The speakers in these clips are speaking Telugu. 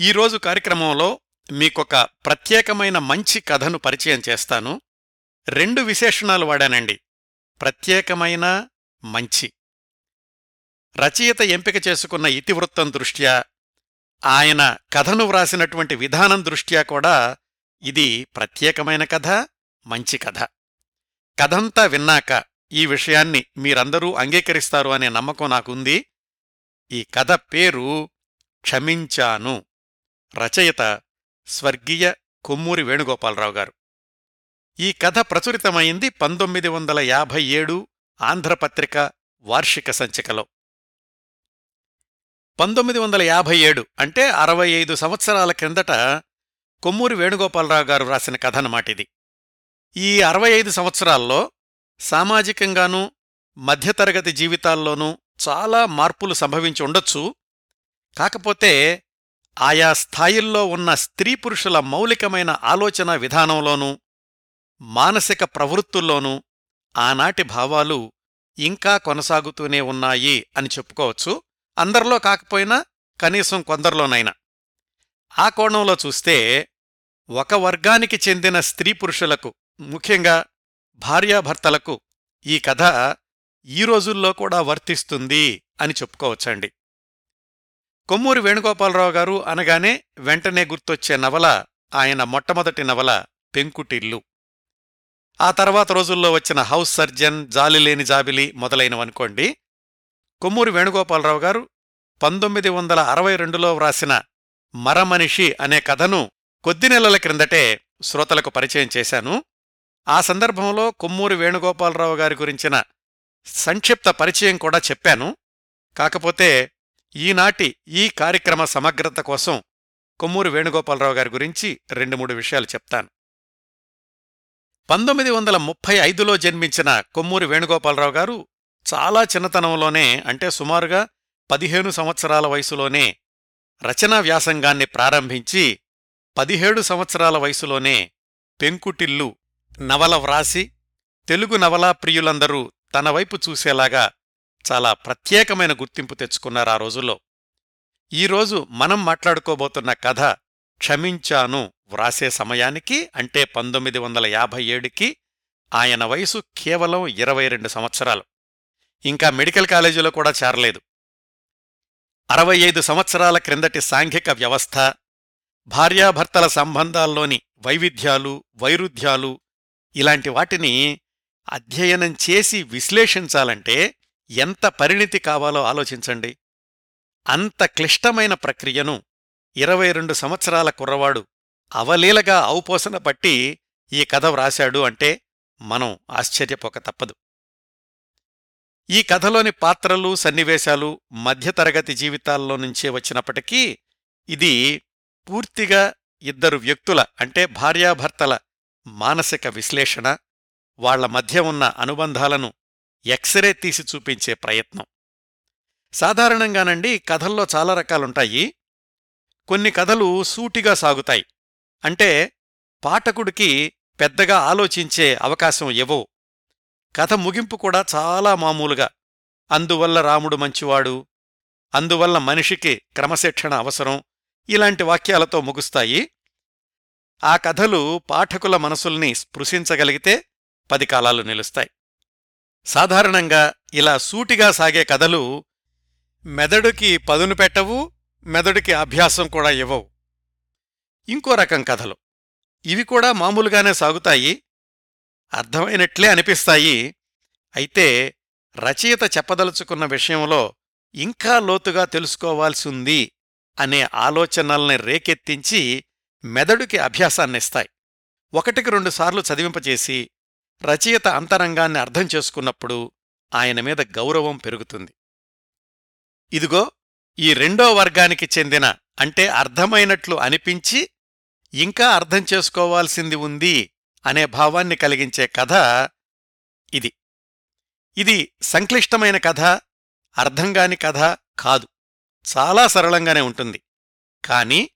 ఈరోజు కార్యక్రమంలో మీకొక ప్రత్యేకమైన మంచి కథను పరిచయం చేస్తాను. రెండు విశేషణాలు వాడానండి. ప్రత్యేకమైన మంచి. రచయిత ఎంపిక చేసుకున్న ఇతివృత్తం దృష్ట్యా ఆయన కథను వ్రాసినటువంటి విధానం దృష్ట్యా కూడా ఇది ప్రత్యేకమైన కథ మంచి కథ. కథంతా విన్నాక ఈ విషయాన్ని మీరందరూ అంగీకరిస్తారు అనే నమ్మకం నాకుంది. ఈ కథ పేరు క్షమించాను. రచయిత స్వర్గీయ కొమ్మూరి వేణుగోపాలరావు గారు. ఈ కథ ప్రచురితమైంది పంతొమ్మిది వందల యాభై ఏడు ఆంధ్రపత్రిక వార్షిక సంచికలో. పంతొమ్మిది వందల యాభై ఏడు అంటే అరవై ఐదు సంవత్సరాల క్రిందట కొమ్మూరి వేణుగోపాలరావు గారు రాసిన కథ అన్నమాటిది ఈ అరవై ఐదు సంవత్సరాల్లో సామాజికంగానూ మధ్యతరగతి జీవితాల్లోనూ చాలా మార్పులు సంభవించి ఉండొచ్చు. కాకపోతే ఆయా స్థాయిల్లో ఉన్న స్త్రీ పురుషుల మౌలికమైన ఆలోచన విధానంలోనూ మానసిక ప్రవృత్తుల్లోనూ ఆనాటి భావాలు ఇంకా కొనసాగుతూనే ఉన్నాయి అని చెప్పుకోవచ్చు. అందరిలో కాకపోయినా కనీసం కొందరిలోనైనా. ఆ కోణంలో చూస్తే ఒక వర్గానికి చెందిన స్త్రీ పురుషులకు ముఖ్యంగా భార్యాభర్తలకు ఈ కథ ఈ రోజుల్లో కూడా వర్తిస్తుంది అని చెప్పుకోవచ్చండి. కొమ్మూరి వేణుగోపాలరావు గారు అనగానే వెంటనే గుర్తొచ్చే నవల ఆయన మొట్టమొదటి నవల పెంకుటిల్లు. ఆ తర్వాత రోజుల్లో వచ్చిన హౌస్ సర్జన్ జాలిలేని జాబిలి మొదలైనవనుకోండి కొమ్మూరి వేణుగోపాలరావు గారు పంతొమ్మిది వందల అరవై రెండులో వ్రాసిన మరమనిషి అనే కథను కొద్ది నెలల క్రిందటే శ్రోతలకు పరిచయం చేశాను. ఆ సందర్భంలో కొమ్మూరి వేణుగోపాలరావు గారి గురించిన సంక్షిప్త పరిచయం కూడా చెప్పాను. కాకపోతే ఈనాటి ఈ కార్యక్రమ సమగ్రత కోసం కొమ్మూరు వేణుగోపాలరావు గారి గురించి రెండు మూడు విషయాలు చెప్తాను. పంతొమ్మిది వందల ముప్పై ఐదులో జన్మించిన కొమ్మూరి వేణుగోపాలరావు గారు చాలా చిన్నతనంలోనే అంటే సుమారుగా పదిహేను సంవత్సరాల వయసులోనే రచనా వ్యాసంగాన్ని ప్రారంభించి పదిహేడు సంవత్సరాల వయసులోనే పెంకుటిల్లు నవల వ్రాసి తెలుగు నవలా ప్రియులందరూ తన వైపు చూసేలాగా చాలా ప్రత్యేకమైన గుర్తింపు తెచ్చుకున్నారు ఆ రోజుల్లో. ఈరోజు మనం మాట్లాడుకోబోతున్న కథ క్షమించాను వ్రాసే సమయానికి అంటే పంతొమ్మిది వందల యాభై ఏడుకి ఆయన వయసు కేవలం ఇరవై రెండు సంవత్సరాలు. ఇంకా మెడికల్ కాలేజీలో కూడా చేరలేదు. అరవై ఐదు సంవత్సరాల క్రిందటి సాంఘిక వ్యవస్థ భార్యాభర్తల సంబంధాల్లోని వైవిధ్యాలు వైరుధ్యాలు ఇలాంటి వాటిని అధ్యయనం చేసి విశ్లేషించాలంటే ఎంత పరిణితి కావాలో ఆలోచించండి. అంత క్లిష్టమైన ప్రక్రియను ఇరవై రెండు సంవత్సరాల కుర్రవాడు అవలీలగా ఔపోసన పట్టి ఈ కథ వ్రాశాడు అంటే మనం ఆశ్చర్యపోక తప్పదు. ఈ కథలోని పాత్రలు సన్నివేశాలు మధ్యతరగతి జీవితాల్లో నుంచే వచ్చినప్పటికీ ఇది పూర్తిగా ఇద్దరు వ్యక్తుల అంటే భార్యాభర్తల మానసిక విశ్లేషణ వాళ్ళ మధ్య ఉన్న అనుబంధాలను ఎక్స్రే తీసి చూపించే ప్రయత్నం. సాధారణంగానండి కథల్లో చాలా రకాలుంటాయి. కొన్ని కథలు సూటిగా సాగుతాయి. అంటే పాఠకుడికి పెద్దగా ఆలోచించే అవకాశం ఇవ్వవు కథ ముగింపు కూడా చాలా మామూలుగా. అందువల్ల రాముడు మంచివాడు అందువల్ల మనిషికి క్రమశిక్షణ అవసరం ఇలాంటి వాక్యాలతో ముగుస్తాయి. ఆ కథలు పాఠకుల మనసుల్ని స్పృశించగలిగితే పది కాలాలు నిలుస్తాయి. సాధారణంగా ఇలా సూటిగా సాగే కథలు మెదడుకి పదును పెట్టవు మెదడుకి అభ్యాసం కూడా ఇవ్వవు. ఇంకో రకం కథలు. ఇవి కూడా మామూలుగానే సాగుతాయి అర్థమైనట్లే అనిపిస్తాయి. అయితే రచయిత చెప్పదలుచుకున్న విషయంలో ఇంకా లోతుగా తెలుసుకోవాల్సింది అనే ఆలోచనల్ని రేకెత్తించి మెదడుకి అభ్యాసాన్నిస్తాయి. ఒకటికి రెండుసార్లు చదివింపచేసి రచయిత అంతరంగాన్ని అర్థం చేసుకున్నప్పుడు ఆయన మీద గౌరవం పెరుగుతుంది. ఇదిగో ఈ రెండో వర్గానికి చెందిన అంటే అర్థమైనట్లు అనిపించి ఇంకా అర్థం చేసుకోవాల్సింది ఉంది అనే భావాన్ని కలిగించే కథ ఇది. ఇది సంక్లిష్టమైన కథ అర్థంగాని కథ కాదు. చాలా సరళంగానే ఉంటుంది. కాని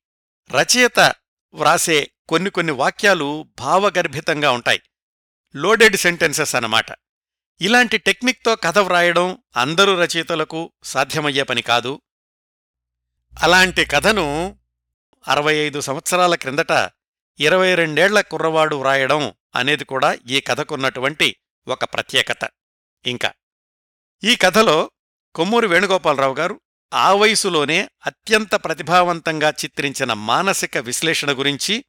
రచయిత వ్రాసే కొన్ని కొన్ని వాక్యాలు భావగర్భితంగా ఉంటాయి. లోడెడ్ సెంటెన్సెస్ అన్నమాట. ఇలాంటి టెక్నిక్తో కథ వ్రాయడం అందరూ రచయితలకు సాధ్యమయ్యే పని కాదు. అలాంటి కథను అరవై ఐదు సంవత్సరాల క్రిందట ఇరవై రెండేళ్ళ కుర్రవాడు వ్రాయడం అనేది కూడా ఈ కథకున్నటువంటి ఒక ప్రత్యేకత. ఇంకా ఈ కథలో కొమ్మూరి వేణుగోపాలరావు గారు ఆ వయసులోనే అత్యంత ప్రతిభావంతంగా చిత్రించిన మానసిక విశ్లేషణ గురించి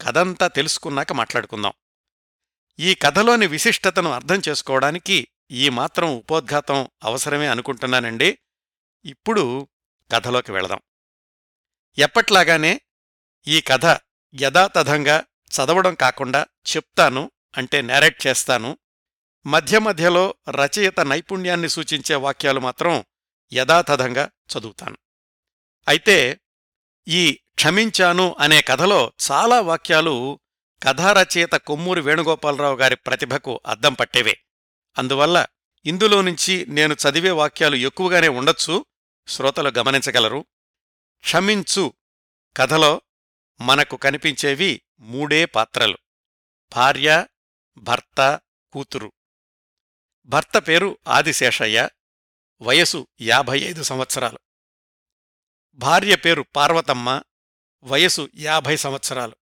కథంతా తెలుసుకున్నాక మాట్లాడుకుందాం. ఈ కథలోని విశిష్టతను అర్థం చేసుకోవడానికి ఈ మాత్రం ఉపోద్ఘాతం అవసరమే అనుకుంటున్నానండి. ఇప్పుడు కథలోకి వెళదాం. ఎప్పట్లాగానే ఈ కథ యథాతథంగా చదవడం కాకుండా చెప్తాను అంటే నేరేట్ చేస్తాను. మధ్య మధ్యలో రచయిత నైపుణ్యాన్ని సూచించే వాక్యాలు మాత్రం యథాతథంగా చదువుతాను. అయితే ఈ క్షమించాను అనే కథలో చాలా వాక్యాలు కథారచయిత కొమ్మూరి వేణుగోపాలరావు గారి ప్రతిభకు అద్దం పట్టేవే. అందువల్ల ఇందులో నుంచి నేను చదివే వాక్యాలు ఎక్కువగానే ఉండొచ్చు శ్రోతలు గమనించగలరు. క్షమించు కథలో మనకు కనిపించేవి మూడే పాత్రలు. భార్య భర్త కూతురు. భర్త పేరు ఆదిశేషయ్య వయసు యాభై ఐదు సంవత్సరాలు. భార్య పేరు పార్వతమ్మ వయసు యాభై సంవత్సరాలు.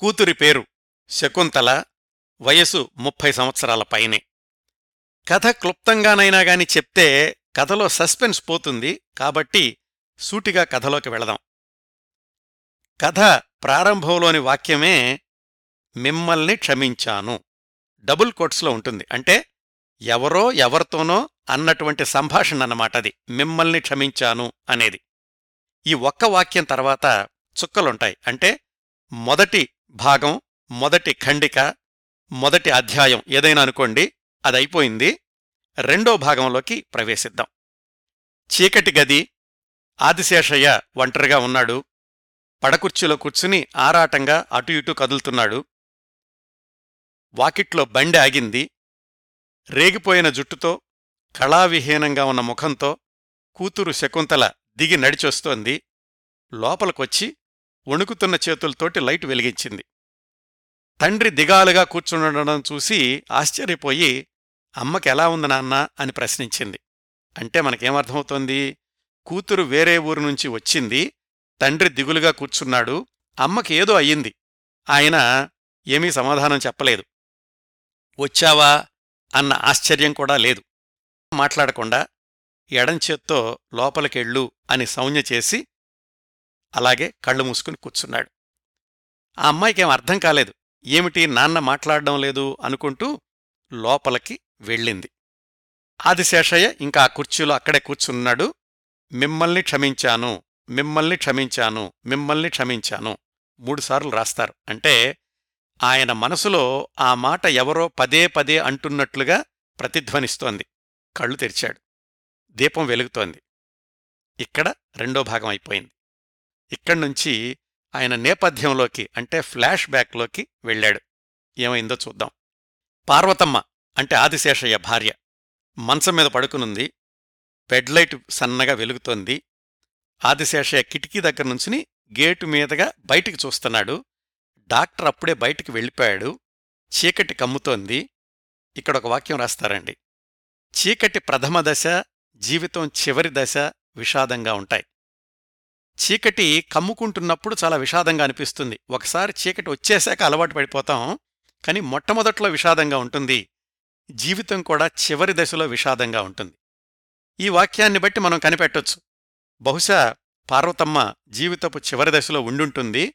కూతురి పేరు శకుంతల వయసు ముప్పై సంవత్సరాల పైనే. కథ క్లుప్తంగానైనా గాని చెప్తే కథలో సస్పెన్స్ పోతుంది కాబట్టి సూటిగా కథలోకి వెళదాం. కథ ప్రారంభంలోని వాక్యమే మిమ్మల్ని క్షమించాను డబుల్ కోట్స్లో ఉంటుంది. అంటే ఎవరో ఎవరితోనో అన్నటువంటి సంభాషణ అన్నమాటది మిమ్మల్ని క్షమించాను అనేది. ఈ ఒక్క వాక్యం తర్వాత చుక్కలుంటాయి. అంటే మొదటి భాగం మొదటి ఖండిక మొదటి అధ్యాయం ఏదైనా అనుకోండి అదైపోయింది. రెండో భాగంలోకి ప్రవేశిద్దాం. చీకటి గది ఆదిశేషయ్య ఒంటరిగా ఉన్నాడు. పడకుర్చీలో కూర్చుని ఆరాటంగా అటు ఇటు కదులుతున్నాడు. వాకిట్లో బండి ఆగింది. రేగిపోయిన జుట్టుతో కళావిహీనంగా ఉన్న ముఖంతో కూతురు శకుంతల దిగి నడిచొస్తోంది. లోపలికొచ్చి వణుకుతున్న చేతులతోటి లైటు వెలిగించింది. తండ్రి దిగాలుగా కూర్చుండడం చూసి ఆశ్చర్యపోయి అమ్మకి ఎలా ఉంది నాన్న? అని ప్రశ్నించింది. అంటే మనకేమర్థమవుతోంది కూతురు వేరే ఊరు నుంచి వచ్చింది తండ్రి దిగులుగా కూర్చున్నాడు అమ్మకి ఏదో అయ్యింది. ఆయన ఏమీ సమాధానం చెప్పలేదు. వచ్చావా? అన్న ఆశ్చర్యం కూడా లేదు. మాట్లాడకుండా ఎడంచేత్తో లోపలికెళ్ళు అని సౌజ్ఞ చేసి అలాగే కళ్ళు మూసుకుని కూర్చున్నాడు. ఆ అమ్మాయికేం అర్థం కాలేదు. ఏమిటి నాన్న మాట్లాడడం లేదు అనుకుంటూ లోపలికి వెళ్ళింది. ఆదిశేషయ్య ఇంకా ఆ కుర్చీలో అక్కడే కూర్చున్నాడు. మిమ్మల్ని క్షమించాను మిమ్మల్ని క్షమించాను మిమ్మల్ని క్షమించాను మూడుసార్లు రాస్తారు. అంటే ఆయన మనసులో ఆ మాట ఎవరో పదే పదే అంటున్నట్లుగా ప్రతిధ్వనిస్తోంది. కళ్ళు తెరిచాడు. దీపం వెలుగుతోంది. ఇక్కడ రెండో భాగం అయిపోయింది. ఇక్కడ్నుంచి ఆయన నేపథ్యంలోకి అంటే ఫ్లాష్ బ్యాక్లోకి వెళ్ళాడు. ఏమైందో చూద్దాం. పార్వతమ్మ అంటే ఆదిశేషయ్య భార్య మంచం మీద పడుకునుంది. బెడ్లైట్ సన్నగా వెలుగుతోంది. ఆదిశేషయ్య కిటికీ దగ్గర నుంచుని గేటు మీదగా బయటికి చూస్తున్నాడు. డాక్టర్ అప్పుడే బయటికి వెళ్ళిపోయాడు. చీకటి కమ్ముతోంది. ఇక్కడ ఒక వాక్యం రాస్తారండి. చీకటి ప్రథమ దశ జీవితం చివరి దశ విషాదంగా ఉంటాయి. చీకటి కమ్ముకుంటున్నప్పుడు చాలా విషాదంగా అనిపిస్తుంది. ఒకసారి చీకటి వచ్చేశాక అలవాటు పడిపోతాం. కానీ మొట్టమొదట్లో విషాదంగా ఉంటుంది. జీవితం కూడా చివరి దశలో విషాదంగా ఉంటుంది. ఈ వాక్యాన్ని బట్టి మనం కనిపెట్టొచ్చు. బహుశా పార్వతమ్మ జీవితపు చివరి దశలో ఉండుంటుంది.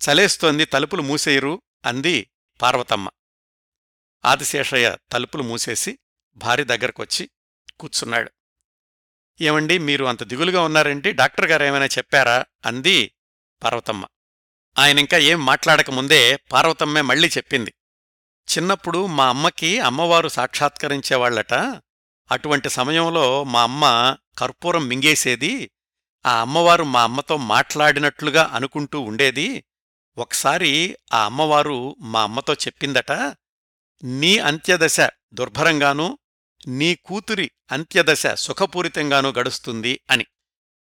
చలేస్తోంది తలుపులు మూసేయరు అంది పార్వతమ్మ. ఆదిశేషయ్య తలుపులు మూసేసి భార్య దగ్గరకొచ్చి కూర్చున్నాడు. ఏమండి మీరు అంత దిగులుగా ఉన్నారంటే డాక్టర్ గారు ఏమైనా చెప్పారా? అంది పార్వతమ్మ. ఆయనింకా ఏం మాట్లాడకముందే పార్వతమ్మే మళ్ళీ చెప్పింది. చిన్నప్పుడు మా అమ్మకి అమ్మవారు సాక్షాత్కరించేవాళ్ళట అటువంటి సమయంలో మా అమ్మ కర్పూరం మింగేసేది. ఆ అమ్మవారు మా అమ్మతో మాట్లాడినట్లుగా అనుకుంటూ ఉండేది. ఒకసారి ఆ అమ్మవారు మా అమ్మతో చెప్పిందట నీ అంత్యదశ దుర్భరంగానూ నీ కూతురి అంత్యదశ సుఖపూరితంగానూ గడుస్తుంది అని.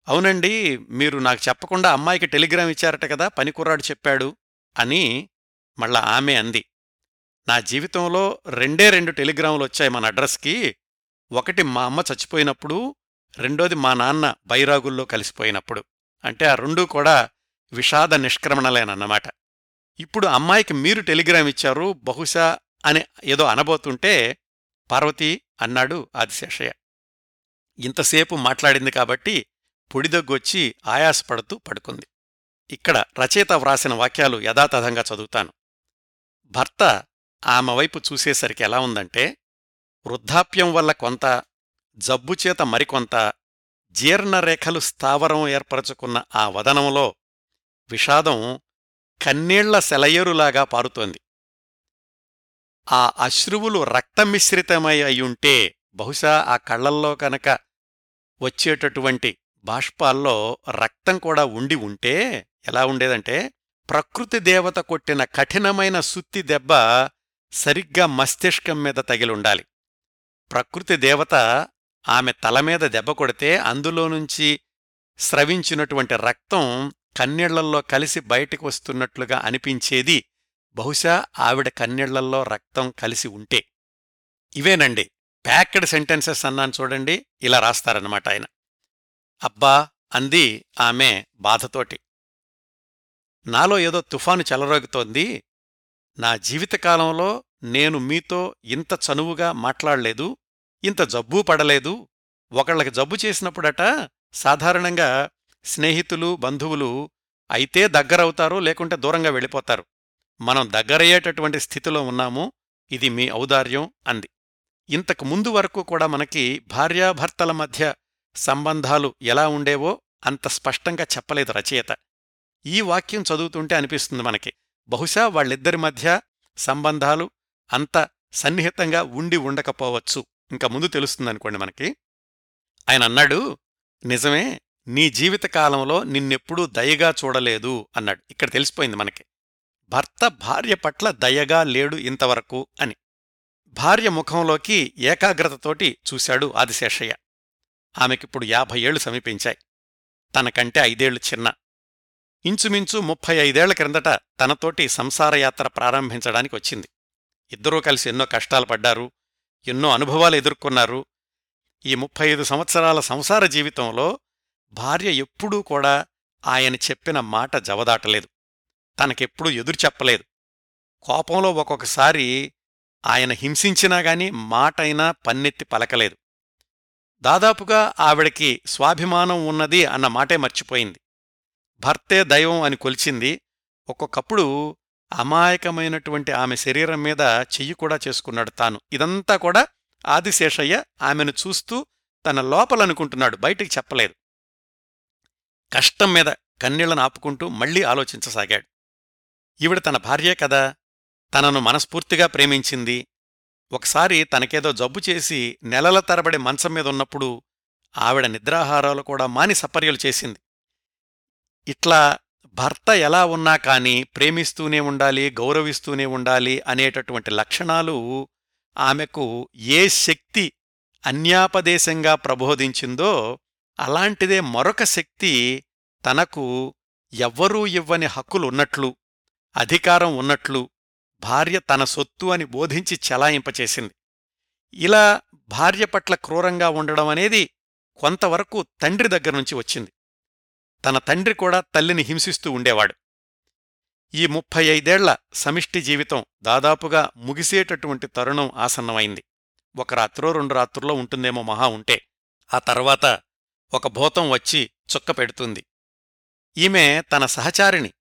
అవునండి మీరు నాకు చెప్పకుండా అమ్మాయికి టెలిగ్రామ్ ఇచ్చారట కదా పనికుర్రాడు చెప్పాడు అని మళ్ళా ఆమె అంది. నా జీవితంలో రెండే రెండు టెలిగ్రాములు వచ్చాయి మన అడ్రస్కి. ఒకటి మా అమ్మ చచ్చిపోయినప్పుడు రెండోది మా నాన్న బైరాగుల్లో కలిసిపోయినప్పుడు. అంటే ఆ రెండూ కూడా విషాద నిష్క్రమణలేనన్నమాట. ఇప్పుడు అమ్మాయికి మీరు టెలిగ్రామ్ ఇచ్చారు బహుశా అని ఏదో అనబోతుంటే పార్వతీ అన్నాడు ఆదిశేషయ్య. ఇంతసేపు మాట్లాడింది కాబట్టి పొడిదగ్గొచ్చి ఆయాసపడుతూ పడుకుంది. ఇక్కడ రచయిత వ్రాసిన వాక్యాలు యథాతథంగా చదువుతాను. భర్త ఆమె వైపు చూసేసరికి ఎలా ఉందంటే వృద్ధాప్యం వల్ల కొంత జబ్బుచేత మరికొంత జీర్ణరేఖలు స్థావరం ఏర్పరచుకున్న ఆ వదనంలో విషాదం కన్నీళ్ళ సెలయేరులాగా పారుతోంది. ఆ అశ్రువులు రక్తమిశ్రితమై అయ్యుంటే బహుశా ఆ కళ్ళల్లో కనుక వచ్చేటటువంటి బాష్పాల్లో రక్తం కూడా ఉండి ఉంటే ఎలా ఉండేదంటే ప్రకృతి దేవత కొట్టిన కఠినమైన సుత్తి దెబ్బ సరిగ్గా మస్తిష్కం మీద తగిలుండాలి ప్రకృతి దేవత ఆమె తల మీద దెబ్బ కొడితే అందులో నుంచి స్రవించినటువంటి రక్తం కన్నీళ్ళల్లో కలిసి బయటికి వస్తున్నట్లుగా అనిపించేది బహుశా ఆవిడ కన్నీళ్ళల్లో రక్తం కలిసి ఉంటే. ఇవేనండి ప్యాక్డ్ సెంటెన్సెస్ అన్నాను చూడండి ఇలా రాస్తారన్నమాట ఆయన. అబ్బా అంది ఆమె బాధతోటి. నాలో ఏదో తుఫాను చెలరోగుతోంది నా జీవితకాలంలో నేను మీతో ఇంత చనువుగా మాట్లాడలేదు ఇంత జబ్బూ పడలేదు ఒకళ్ళకి జబ్బు చేసినప్పుడట సాధారణంగా స్నేహితులు బంధువులు అయితే దగ్గరవుతారు లేకుంటే దూరంగా వెళ్ళిపోతారు. మనం దగ్గరయ్యేటటువంటి స్థితిలో ఉన్నాము ఇది మీ ఔదార్యం అంది. ఇంతకు ముందు వరకు కూడా మనకి భార్యాభర్తల మధ్య సంబంధాలు ఎలా ఉండేవో అంత స్పష్టంగా చెప్పలేదు రచయిత. ఈ వాక్యం చదువుతుంటే అనిపిస్తుంది మనకి. బహుశా వాళ్ళిద్దరి మధ్య సంబంధాలు అంత సన్నిహితంగా ఉండి ఉండకపోవచ్చు. ఇంకా ముందు తెలుస్తుందనుకోండి మనకి. ఆయన అన్నాడు నిజమే నీ జీవితకాలంలో నిన్నెప్పుడూ దయగా చూడలేదు అన్నాడు. ఇక్కడ తెలిసిపోయింది మనకి. భర్త భార్య పట్ల దయగా లేడు ఇంతవరకు అని. భార్య ముఖంలోకి ఏకాగ్రతతోటి చూశాడు ఆదిశేషయ్య. ఆమెకిప్పుడు యాభై ఏళ్ళు సమీపించాయి. తనకంటే ఐదేళ్ళు చిన్న. ఇంచుమించు ముప్పై ఐదేళ్ళ క్రిందట తనతోటి సంసారయాత్ర ప్రారంభించడానికి వచ్చింది. ఇద్దరూ కలిసి ఎన్నో కష్టాలు పడ్డారు ఎన్నో అనుభవాలు ఎదుర్కొన్నారు. ఈ ముప్పై ఐదు సంవత్సరాల సంసార జీవితంలో భార్య ఎప్పుడూ కూడా ఆయన చెప్పిన మాట జవదాటలేదు. తనకెప్పుడూ ఎదురు చెప్పలేదు. కోపంలో ఒక్కొక్కసారి ఆయన హింసించినా గాని మాటైనా పన్నెత్తి పలకలేదు. దాదాపుగా ఆవిడకి స్వాభిమానం ఉన్నది అన్న మాటే మర్చిపోయింది. భర్తే దైవం అని కొలిచింది. ఒక్కొక్కప్పుడు అమాయకమైనటువంటి ఆమె శరీరం మీద చెయ్యి కూడా చేసుకున్నాడు తాను. ఇదంతా కూడా ఆదిశేషయ్య ఆమెను చూస్తూ తన లోపలనుకుంటున్నాడు బయటికి చెప్పలేదు. కష్టం మీద కన్నీళ్ళను ఆపుకుంటూ మళ్ళీ ఆలోచించసాగాడు. ఈవిడ తన భార్యే కదా. తనను మనస్ఫూర్తిగా ప్రేమించింది. ఒకసారి తనకేదో జబ్బు చేసి నెలల తరబడి మంచం మీద ఉన్నప్పుడు ఆవిడ నిద్రాహారాలు కూడా మాని సపర్యలు చేసింది. ఇట్లా భర్త ఎలా ఉన్నా కాని ప్రేమిస్తూనే ఉండాలి గౌరవిస్తూనే ఉండాలి అనేటటువంటి లక్షణాలు ఆమెకు ఏ శక్తి అన్యాపదేశంగా ప్రబోధించిందో అలాంటిదే మరొక శక్తి తనకు ఎవ్వరూ ఇవ్వని హక్కులున్నట్లు అధికారం ఉన్నట్లు భార్య తన సొత్తు అని బోధించి చెలాయింపచేసింది. ఇలా భార్య పట్ల క్రూరంగా ఉండడం అనేది కొంతవరకు తండ్రి దగ్గర్నుంచి వచ్చింది. తన తండ్రి కూడా తల్లిని హింసిస్తూ ఉండేవాడు. ఈ ముప్పై ఐదేళ్ళ సమిష్టి జీవితం దాదాపుగా ముగిసేటటువంటి తరుణం ఆసన్నమైంది. ఒక రాత్రో రెండు రాత్రుల్లో ఉంటుందేమో మహా ఉంటే. ఆ తర్వాత ఒక భూతం వచ్చి చుక్క పెడుతుంది. ఈమె తన సహచారిణి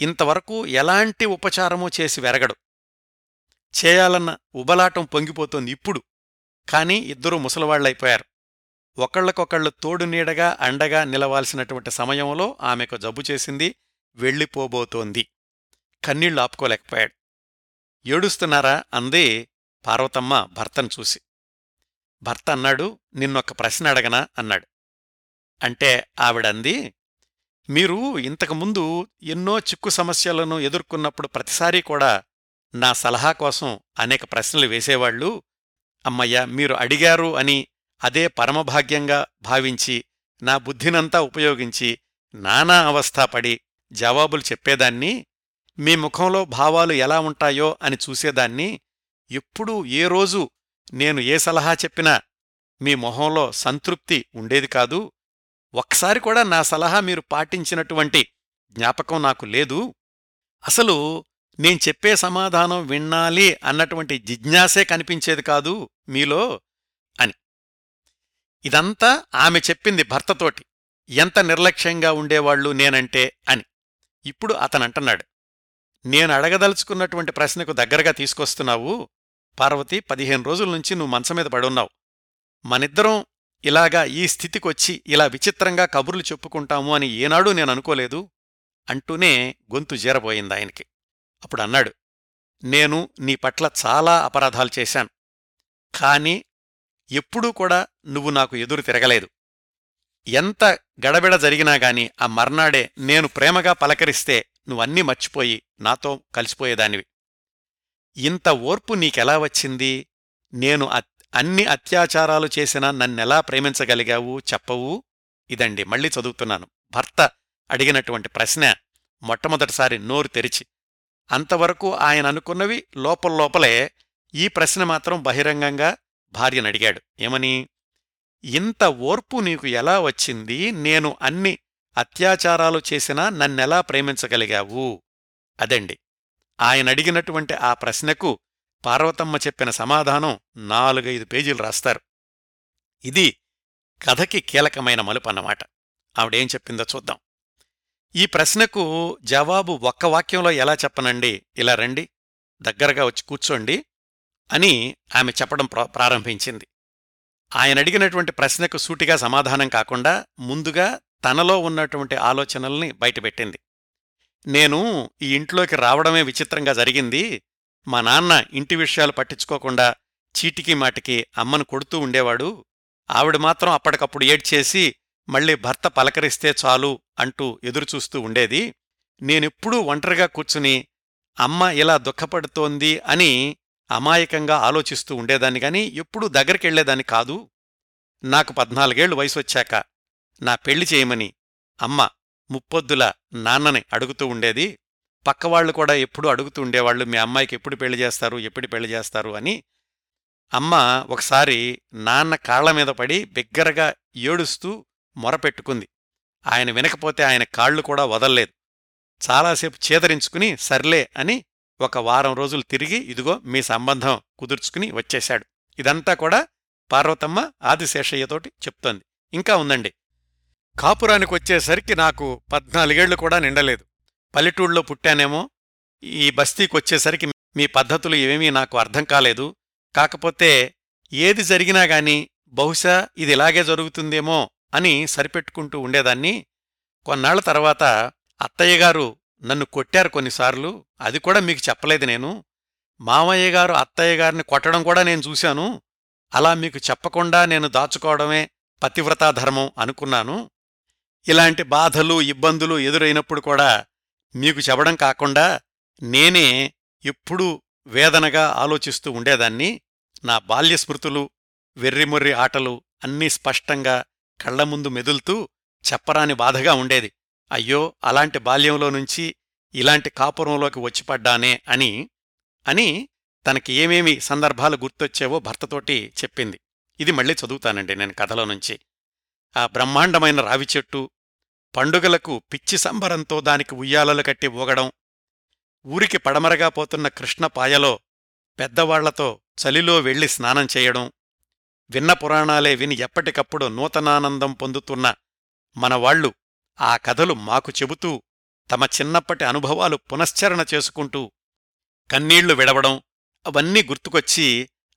ఇంతవరకు ఎలాంటి ఉపచారమూ చేసి వెరగడు. చేయాలన్న ఉబలాటం పొంగిపోతోంది ఇప్పుడు. కాని ఇద్దరూ ముసలివాళ్ళైపోయారు ఒకళ్ళకొకళ్ళు తోడు నీడగా అండగా నిలవాల్సినటువంటి సమయంలో ఆమెకు జబ్బు చేసింది వెళ్ళిపోబోతోంది. కన్నీళ్ళు ఆపుకోలేకపోయాడు. ఏడుస్తున్నారా? అంది పార్వతమ్మ భర్తను చూసి. భర్త అన్నాడు నిన్నొక్క ప్రశ్న అడగనా? అన్నాడు. అంటే ఆవిడంది మీరు ఇంతకుముందు ఎన్నో చిక్కు సమస్యలను ఎదుర్కొన్నప్పుడు ప్రతిసారీ కూడా నా సలహా కోసం అనేక ప్రశ్నలు వేసేవాళ్ళు అమ్మయ్య మీరు అడిగారు అని అదే పరమభాగ్యంగా భావించి నా బుద్ధినంతా ఉపయోగించి నానా అవస్థాపడి జవాబులు చెప్పేదాన్ని మీ ముఖంలో భావాలు ఎలా ఉంటాయో అని చూసేదాన్ని. ఎప్పుడూ ఏ రోజు నేను ఏ సలహా చెప్పినా మీ మొహంలో సంతృప్తి ఉండేది కాదు. ఒక్కసారి కూడా నా సలహా మీరు పాటించినటువంటి జ్ఞాపకం నాకు లేదు. అసలు నేను చెప్పే సమాధానం విన్నాలి అన్నటువంటి జిజ్ఞాసే కనిపించేది కాదు మీలో అని. ఇదంతా ఆమె చెప్పింది భర్తతోటి. ఎంత నిర్లక్ష్యంగా ఉండేవాళ్ళు నేనంటే అని. ఇప్పుడు అతనంటున్నాడు. నేను అడగదలుచుకున్నటువంటి ప్రశ్నకు దగ్గరగా తీసుకొస్తున్నావు. పార్వతి పదిహేను రోజుల నుంచి నువ్వు మంచం మీద పడున్నావు. మనిద్దరం ఇలాగా ఈ స్థితికొచ్చి ఇలా విచిత్రంగా కబుర్లు చెప్పుకుంటాము అని ఏనాడూ నేను అనుకోలేదు అంటూనే గొంతు జీరబోయింది ఆయనకి. అప్పుడు అన్నాడు నేను నీ పట్ల చాలా అపరాధాలు చేశాను. కాని ఎప్పుడూ కూడా నువ్వు నాకు ఎదురు తిరగలేదు. ఎంత గడబిడ జరిగినా గాని ఆ మర్నాడే నేను ప్రేమగా పలకరిస్తే నువ్వన్నీ మర్చిపోయి నాతో కలిసిపోయేదానివి. ఇంత ఓర్పు నీకెలా వచ్చింది? నేను అన్ని అత్యాచారాలు చేసినా నన్నెలా ప్రేమించగలిగావు చెప్పవు? ఇదండి మళ్ళీ చదువుతున్నాను. భర్త అడిగినటువంటి ప్రశ్న మొట్టమొదటిసారి నోరు తెరిచి. అంతవరకు ఆయన అనుకున్నవి లోపల లోపలే. ఈ ప్రశ్న మాత్రం బహిరంగంగా భార్యను అడిగాడు. ఏమని? ఇంత ఓర్పు నీకు ఎలా వచ్చింది? నేను అన్ని అత్యాచారాలు చేసినా నన్నెలా ప్రేమించగలిగావు? అదండి. ఆయన అడిగినటువంటి ఆ ప్రశ్నకు పార్వతమ్మ చెప్పిన సమాధానం నాలుగైదు పేజీలు రాస్తారు. ఇది కథకి కీలకమైన మలుపు అన్నమాట ఆవిడేం చెప్పిందో చూద్దాం. ఈ ప్రశ్నకు జవాబు ఒక్క వాక్యంలో ఎలా చెప్పనండి? ఇలా రండి దగ్గరగా వచ్చి కూర్చోండి అని ఆమె చెప్పడం ప్రారంభించింది. ఆయన అడిగినటువంటి ప్రశ్నకు సూటిగా సమాధానం కాకుండా ముందుగా తనలో ఉన్నటువంటి ఆలోచనల్ని బయటపెట్టింది. నేను ఈ ఇంట్లోకి రావడమే విచిత్రంగా జరిగింది మా నాన్న ఇంటి విషయాలు పట్టించుకోకుండా చీటికి మాటికి అమ్మను కొడుతూ ఉండేవాడు. ఆవిడ మాత్రం అప్పటికప్పుడు ఏడ్చేసి మళ్ళీ భర్త పలకరిస్తే చాలు అంటూ ఎదురుచూస్తూ ఉండేది. నేనెప్పుడూ ఒంటరిగా కూర్చుని అమ్మ ఇలా దుఃఖపడుతోంది అని అమాయకంగా ఆలోచిస్తూ ఉండేదాన్ని గాని ఎప్పుడూ దగ్గరికెళ్ళేదాన్ని కాదు. నాకు పద్నాలుగేళ్ళు వయసొచ్చాక నా పెళ్ళి చేయమని అమ్మ ముప్పొద్దుల నాన్నని అడుగుతూ ఉండేది. పక్కవాళ్ళు కూడా ఎప్పుడూ అడుగుతూ ఉండేవాళ్ళు మీ అమ్మాయికి ఎప్పుడు పెళ్ళి చేస్తారు? ఎప్పుడు పెళ్ళి చేస్తారు? అని. అమ్మ ఒకసారి నాన్న కాళ్ళ మీద పడి బిగ్గరగా ఏడుస్తూ మొరపెట్టుకుంది ఆయన వినకపోతే ఆయన కాళ్ళు కూడా వదల్లేదు. చాలాసేపు చేదరించుకుని సర్లే అని ఒక వారం రోజులు తిరిగి ఇదిగో మీ సంబంధం కుదుర్చుకుని వచ్చేశాడు. ఇదంతా కూడా పార్వతమ్మ ఆదిశేషయ్యతోటి చెప్తోంది. ఇంకా ఉందండి. కాపురానికి వచ్చేసరికి నాకు పద్నాలుగేళ్ళు కూడా నిండలేదు. పల్లెటూళ్ళలో పుట్టానేమో ఈ బస్తీకి వచ్చేసరికి మీ పద్ధతులు ఏమీ నాకు అర్థం కాలేదు. కాకపోతే ఏది జరిగినా గాని బహుశా ఇది ఇలాగే జరుగుతుందేమో అని సరిపెట్టుకుంటూ ఉండేదాన్ని. కొన్నాళ్ళ తర్వాత అత్తయ్యగారు నన్ను కొట్టారు కొన్నిసార్లు. అది కూడా మీకు చెప్పలేదు నేను. మామయ్య గారు అత్తయ్య గారిని కొట్టడం కూడా నేను చూశాను. అలా మీకు చెప్పకుండా నేను దాచుకోవడమే పతివ్రతా ధర్మం అనుకున్నాను. ఇలాంటి బాధలు ఇబ్బందులు ఎదురైనప్పుడు కూడా మీకు చెప్పడం కాకుండా నేనే ఎప్పుడూ వేదనగా ఆలోచిస్తూ ఉండేదాన్ని. నా బాల్య స్మృతులు వెర్రిమొర్రి ఆటలు అన్నీ స్పష్టంగా కళ్ళ ముందు మెదులుతూ చెప్పరాని బాధగా ఉండేది. అయ్యో అలాంటి బాల్యంలో నుంచి ఇలాంటి కాపురంలోకి వచ్చిపడ్డానే అని అని తనకి ఏమేమి సందర్భాలు గుర్తొచ్చేవో భర్తతోటి చెప్పింది. ఇది మళ్ళీ చదువుతానండి నేను కథలో నుంచి. ఆ బ్రహ్మాండమైన రావి చెట్టు పండుగలకు పిచ్చి సంబరంతో దానికి ఉయ్యాలలు కట్టి ఊగడం ఊరికి పడమరగా పోతున్న కృష్ణపాయలో పెద్దవాళ్ళతో చలిలో వెళ్ళి స్నానం చేయడం విన్న పురాణాలే విని ఎప్పటికప్పుడు నూతనానందం పొందుతున్న మనవాళ్ళు ఆ కథలు మాకు చెబుతూ తమ చిన్నప్పటి అనుభవాలు పునశ్చరణ చేసుకుంటూ కన్నీళ్ళు విడవడం అవన్నీ గుర్తుకొచ్చి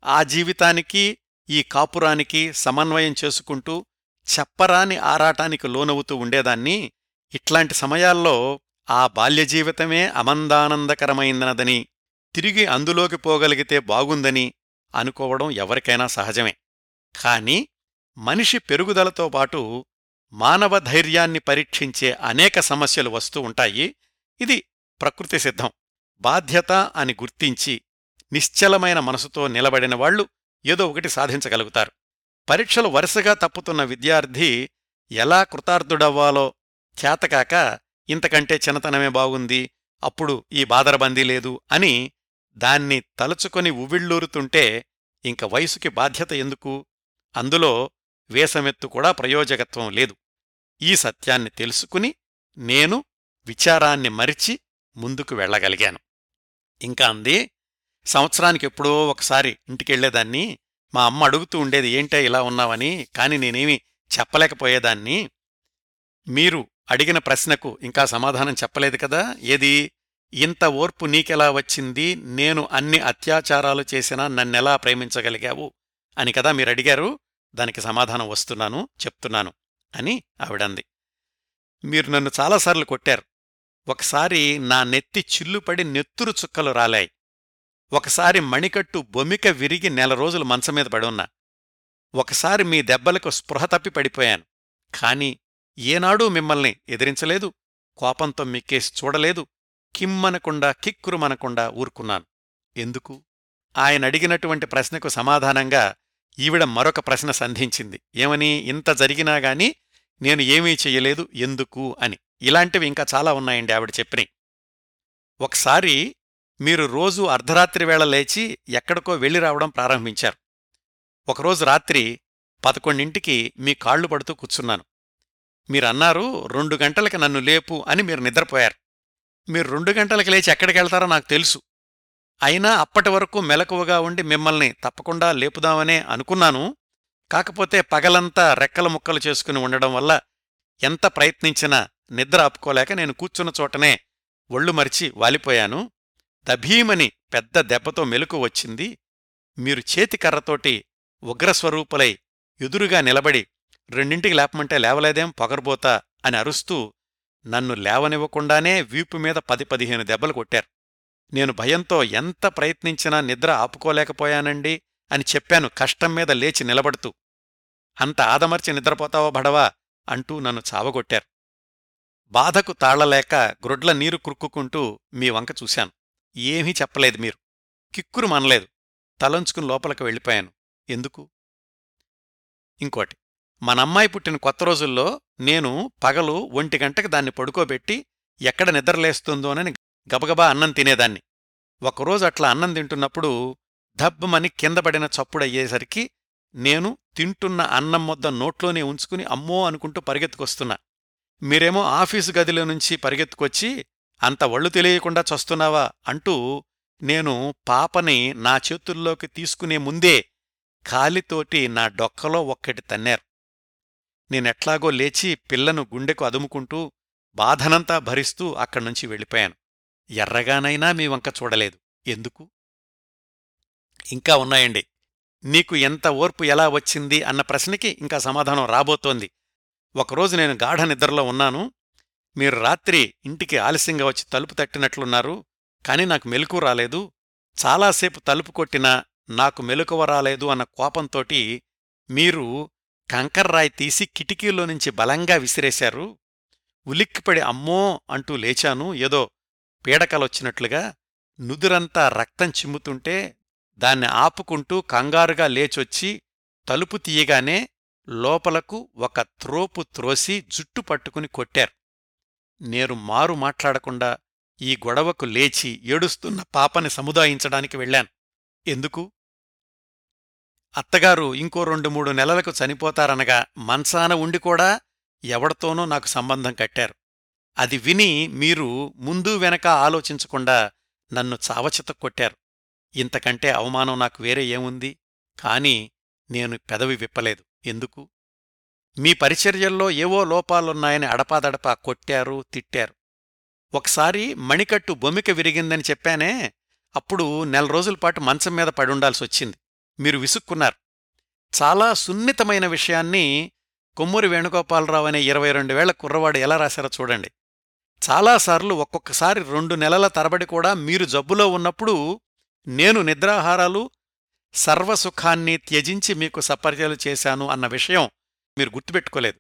ఆ జీవితానికి ఈ కాపురానికి సమన్వయం చేసుకుంటూ చెప్పరాని ఆరాటానికి లోనవుతూ ఉండేదాన్ని. ఇట్లాంటి సమయాల్లో ఆ బాల్యజీవితమే అమందానందకరమైనదని తిరిగి అందులోకి పోగలిగితే బాగుందని అనుకోవడం ఎవరికైనా సహజమే. కాని మనిషి పెరుగుదలతో పాటు మానవ ధైర్యాన్ని పరీక్షించే అనేక సమస్యలు వస్తూ ఉంటాయి. ఇది ప్రకృతి సిద్ధం. బాధ్యత అని గుర్తించి నిశ్చలమైన మనసుతో నిలబడిన వాళ్ళు ఏదో ఒకటి సాధించగలుగుతారు. పరీక్షలు వరుసగా తప్పుతున్న విద్యార్థి ఎలా కృతార్థుడవ్వాలో చేతకాక ఇంతకంటే చిన్నతనమే బాగుంది అప్పుడు ఈ బాదరబందీ లేదు అని దాన్ని తలుచుకొని ఉవిళ్ళూరుతుంటే ఇంక వయసుకి బాధ్యత ఎందుకు? అందులో వేసమెత్తు కూడా ప్రయోజకత్వం లేదు. ఈ సత్యాన్ని తెలుసుకుని నేను విచారాన్ని మరిచి ముందుకు వెళ్ళగలిగాను. ఇంకా అంది సంవత్సరానికి ఎప్పుడో ఒకసారి ఇంటికెళ్ళేదాన్ని మా అమ్మ అడుగుతూ ఉండేది ఏంటే ఇలా ఉన్నావని? కాని నేనేమి చెప్పలేకపోయేదాన్ని. మీరు అడిగిన ప్రశ్నకు ఇంకా సమాధానం చెప్పలేదు కదా? ఏది? ఇంత ఓర్పు నీకెలా వచ్చింది? నేను అన్ని అత్యాచారాలు చేసినా నన్నెలా ప్రేమించగలిగావు? అని కదా మీరు అడిగారు. దానికి సమాధానం వస్తున్నాను చెప్తున్నాను అని ఆవిడంది. మీరు నన్ను చాలాసార్లు కొట్టారు. ఒకసారి నా నెత్తి చిల్లుపడి నెత్తురు చుక్కలు రాలాయి. ఒకసారి మణికట్టు బొమిక విరిగి నెల రోజులు మంచమీద పడున్నా ఒకసారి మీ దెబ్బలకు స్పృహ తప్పి పడిపోయాను. కాని ఏనాడూ మిమ్మల్ని ఎదిరించలేదు. కోపంతో మిక్కేసి చూడలేదు. కిమ్మనకుండా కిక్కురుమనకుండా ఊరుకున్నాను. ఎందుకు? ఆయన అడిగినటువంటి ప్రశ్నకు సమాధానంగా ఈవిడ మరొక ప్రశ్న సంధించింది. ఏమని? ఇంత జరిగినా గాని నేను ఏమీ చెయ్యలేదు. ఎందుకు? అని. ఇలాంటివి ఇంకా చాలా ఉన్నాయండి ఆవిడ చెప్పినాయి. ఒకసారి మీరు రోజూ అర్ధరాత్రి వేళ లేచి ఎక్కడికో వెళ్ళి రావడం ప్రారంభించారు. ఒకరోజు రాత్రి పదకొండింటికి మీ కాళ్ళు పడుతూ కూర్చున్నాను. మీరన్నారు రెండు గంటలకి నన్ను లేపు అని మీరు నిద్రపోయారు. మీరు రెండు గంటలకి లేచి ఎక్కడికెళ్తారో నాకు తెలుసు. అయినా అప్పటి వరకు మెలకువగా ఉండి మిమ్మల్ని తప్పకుండా లేపుదామనే అనుకున్నాను. కాకపోతే పగలంతా రెక్కల ముక్కలు చేసుకుని ఉండడం వల్ల ఎంత ప్రయత్నించినా నిద్ర ఆపుకోలేక నేను కూర్చున్న చోటనే ఒళ్ళు మరిచి వాలిపోయాను. దభీమని పెద్ద దెబ్బతో మెలకు వచ్చింది. మీరు చేతికర్రతోటి ఉగ్రస్వరూపులై ఎదురుగా నిలబడి రెండింటికి లేపమంటే లేవలేదేం పొగరబోతా అని అరుస్తూ నన్ను లేవనివ్వకుండానే వీపు మీద పది పదిహేను దెబ్బలు కొట్టారు. నేను భయంతో ఎంత ప్రయత్నించినా నిద్ర ఆపుకోలేకపోయానండి అని చెప్పాను కష్టం మీద లేచి నిలబడుతూ. అంత ఆదమర్చి నిద్రపోతావో బడవా అంటూ నన్ను చావగొట్టారు. బాధకు తాళలేక గ్రొడ్ల నీరు క్రుక్కుకుంటూ మీ వంక చూశాను. ఏమీ చెప్పలేదు మీరు. కిక్కురు మనలేదు. తలంచుకుని లోపలికి వెళ్ళిపోయాను. ఎందుకు? ఇంకోటి మనమ్మాయి పుట్టిన కొత్త రోజుల్లో నేను పగలు ఒంటి గంటకి దాన్ని పడుకోబెట్టి ఎక్కడ నిద్రలేస్తుందోనని గబగబా అన్నం తినేదాన్ని. ఒకరోజు అట్లా అన్నం తింటున్నప్పుడు దబ్బమని కిందపడిన చప్పుడయ్యేసరికి నేను తింటున్న అన్నం మొద్ద నోట్లోనే ఉంచుకుని అమ్మో అనుకుంటూ పరిగెత్తుకొస్తున్నా. మీరేమో ఆఫీసు గదిలో నుంచి పరిగెత్తుకొచ్చి అంత ఒళ్ళు తెలియకుండా చస్తున్నావా అంటూ నేను పాపని నా చేతుల్లోకి తీసుకునే ముందే కాలితోటి నా డొక్కలో ఒక్కటి తన్నారు. నేనెట్లాగో లేచి పిల్లను గుండెకు అదుముకుంటూ బాధనంతా భరిస్తూ అక్కడ్నుంచి వెళ్ళిపోయాను. ఎర్రగానైనా మీ వంక చూడలేదు. ఎందుకు? ఇంకా ఉన్నాయండి. నీకు ఎంత ఓర్పు ఎలా వచ్చింది అన్న ప్రశ్నకి ఇంకా సమాధానం రాబోతోంది. ఒకరోజు నేను గాఢ నిద్రలో ఉన్నాను. మీరు రాత్రి ఇంటికి ఆలస్యంగా వచ్చి తలుపు తట్టినట్లున్నారు కాని నాకు మెలకు రాలేదు. చాలాసేపు తలుపు కొట్టినా నాకు మెలకువ రాలేదు అన్న కోపంతోటి మీరు కంకర్రాయి తీసి కిటికీలో నుంచి బలంగా విసిరేశారు. ఉలిక్కిపడి అమ్మో అంటూ లేచాను. ఏదో పీడకలొచ్చినట్లుగా నుదురంతా రక్తం చిమ్ముతుంటే దాన్ని ఆపుకుంటూ కంగారుగా లేచొచ్చి తలుపు తీయగానే లోపలకు ఒక త్రోపు త్రోసి జుట్టు పట్టుకుని కొట్టారు. నేను మారు మాట్లాడకుండా ఈ గొడవకు లేచి ఏడుస్తున్న పాపని సముదాయించడానికి వెళ్ళాను. ఎందుకు? అత్తగారు ఇంకో రెండు మూడు నెలలకు చనిపోతారనగా మంచాన ఉండి కూడా ఎవడతోనో నాకు సంబంధం కట్టారు. అది విని మీరు ముందు వెనక ఆలోచించకుండా నన్ను చావచిత కొట్టారు. ఇంతకంటే అవమానం నాకు వేరే ఏముంది? కాని నేను పెదవి విప్పలేదు. ఎందుకు? మీ పరిచర్యల్లో ఏవో లోపాలున్నాయని అడపాదడపా కొట్టారు తిట్టారు. ఒకసారి మణికట్టు బొమిక విరిగిందని చెప్పానే అప్పుడు నెల రోజులపాటు మంచం మీద పడుండాల్సొచ్చింది. మీరు విసుక్కున్నారు. చాలా సున్నితమైన విషయాన్ని కొమ్మూరి వేణుగోపాలరావు అనే ఇరవై రెండు కుర్రవాడు ఎలా రాశారో చూడండి. చాలాసార్లు ఒక్కొక్కసారి రెండు నెలల తరబడి కూడా మీరు జబ్బులో ఉన్నప్పుడు నేను నిద్రాహారాలు సర్వసుఖాన్ని త్యజించి మీకు సపర్యలు చేశాను అన్న విషయం మీరు గుర్తుపెట్టుకోలేదు.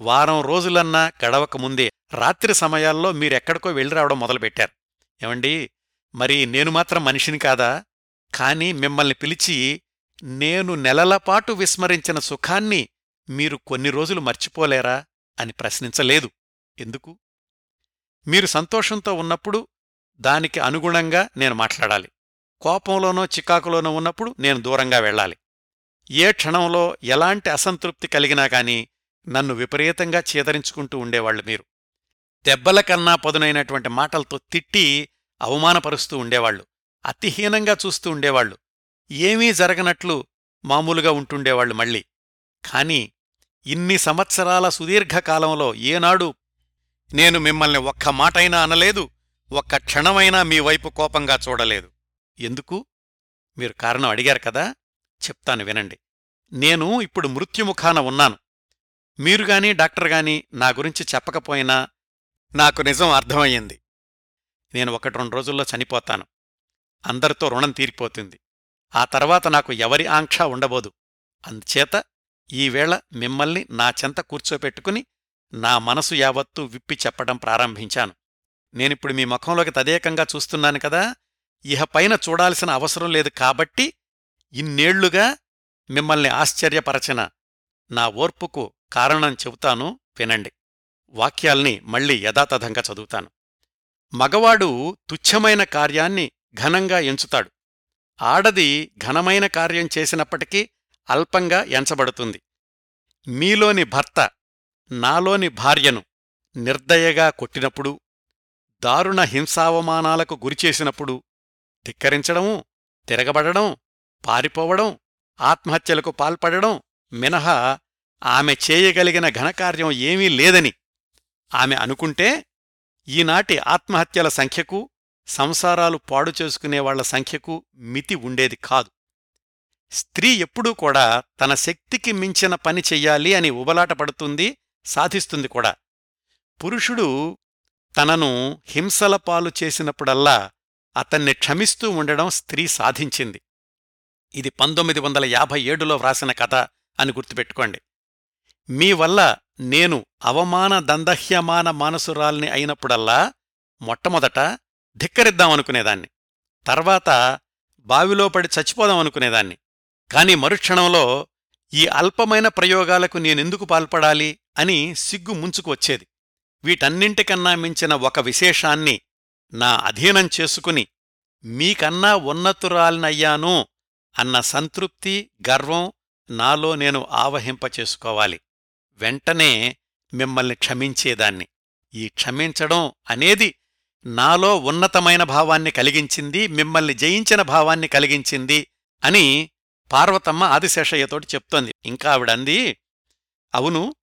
వారం రోజులన్నా గడవక ముందే రాత్రి సమయాల్లో మీరెక్కడికో వెళ్ళి రావడం మొదలుపెట్టారు. ఏమండి? మరి నేను మాత్రం మనిషిని కాదా? కాని మిమ్మల్ని పిలిచి నేను నెలలపాటు విస్మరించిన సుఖాన్ని మీరు కొన్ని రోజులు మర్చిపోలేరా అని ప్రశ్నించలేదు. ఎందుకు? మీరు సంతోషంతో ఉన్నప్పుడు దానికి అనుగుణంగా నేను మాట్లాడాలి. కోపంలోనో చికాకులోనో ఉన్నప్పుడు నేను దూరంగా వెళ్ళాలి. ఏ క్షణంలో ఎలాంటి అసంతృప్తి కలిగినా గాని నన్ను విపరీతంగా చేదరించుకుంటూ ఉండేవాళ్ళు మీరు. దెబ్బల కన్నా పదునైనటువంటి మాటలతో తిట్టి అవమానపరుస్తూ ఉండేవాళ్ళు అతిహీనంగా చూస్తూ ఉండేవాళ్ళు ఏమీ జరగనట్లు మామూలుగా ఉంటుండేవాళ్ళు మళ్ళీ. కాని ఇన్ని సంవత్సరాల సుదీర్ఘకాలంలో ఏనాడు నేను మిమ్మల్ని ఒక్క మాటైనా అనలేదు ఒక్క క్షణమైనా మీ వైపు కోపంగా చూడలేదు. ఎందుకు? మీరు కారణం అడిగారు కదా. చెప్తాను వినండి. నేను ఇప్పుడు మృత్యుముఖాన ఉన్నాను. మీరుగాని డాక్టర్ గాని నా గురించి చెప్పకపోయినా నాకు నిజం అర్థమయ్యింది. నేను ఒకటి రెండు రోజుల్లో చనిపోతాను. అందరితో రుణం తీరిపోతుంది. ఆ తర్వాత నాకు ఎవరి ఆంక్ష ఉండబోదు. అందుచేత ఈవేళ మిమ్మల్ని నా చెంత కూర్చోపెట్టుకుని నా మనసు యావత్తూ విప్పి చెప్పడం ప్రారంభించాను. నేనిప్పుడు మీ ముఖంలోకి తదేకంగా చూస్తున్నాను కదా! ఇహపైన చూడాల్సిన అవసరం లేదు కాబట్టి ఇన్నేళ్ళుగా మిమ్మల్ని ఆశ్చర్యపరచిన నా ఓర్పుకు కారణం చెబుతాను వినండి. వాక్యాల్ని మళ్ళీ యథాతథంగా చదువుతాను. మగవాడు తుచ్చమైన కార్యాన్ని ఘనంగా ఎంచుతాడు. ఆడది ఘనమైన కార్యం చేసినప్పటికీ అల్పంగా ఎంచబడుతుంది. మీలోని భర్త నాలోని భార్యను నిర్దయగా కొట్టినప్పుడు దారుణ హింసావమానాలకు గురిచేసినప్పుడు ధిక్కరించడము తిరగబడడం పారిపోవడం ఆత్మహత్యలకు పాల్పడడం మినహా ఆమె చేయగలిగిన ఘనకార్యం ఏమీ లేదని ఆమె అనుకుంటే ఈనాటి ఆత్మహత్యల సంఖ్యకు సంసారాలు పాడు చేసుకునేవాళ్ళ సంఖ్యకు మితి ఉండేది కాదు. స్త్రీ ఎప్పుడూ కూడా తన శక్తికి మించిన పని చెయ్యాలి అని ఉబలాట పడుతుంది సాధిస్తుంది కూడా. పురుషుడు తనను హింసల పాలు చేసినప్పుడల్లా అతన్ని క్షమిస్తూ ఉండడం స్త్రీ సాధించింది. ఇది పంతొమ్మిది వందల యాభై ఏడులో వ్రాసిన కథ అని గుర్తుపెట్టుకోండి. మీ వల్ల నేను అవమాన దందహ్యమాన మానసురాల్ని అయినప్పుడల్లా మొట్టమొదట ధిక్కరిద్దామనుకునేదాన్ని తర్వాత బావిలో పడి చచ్చిపోదామనుకునేదాన్ని కాని మరుక్షణంలో ఈ అల్పమైన ప్రయోగాలకు నేనెందుకు పాల్పడాలి అని సిగ్గు ముంచుకు వచ్చేది. వీటన్నింటికన్నా మించిన ఒక విశేషాన్ని నా అధీనం చేసుకుని మీకన్నా ఉన్నతురాలినయ్యాను అన్న సంతృప్తి గర్వం నాలో నేను ఆవహింపచేసుకోవాలి. వెంటనే మిమ్మల్ని క్షమించేదాన్ని. ఈ క్షమించడం అనేది నాలో ఉన్నతమైన భావాన్ని కలిగించింది మిమ్మల్ని జయించిన భావాన్ని కలిగించింది అని పార్వతమ్మ ఆదిశేషయ్యతోటి చెప్తోంది. ఇంకా ఆవిడంది అవును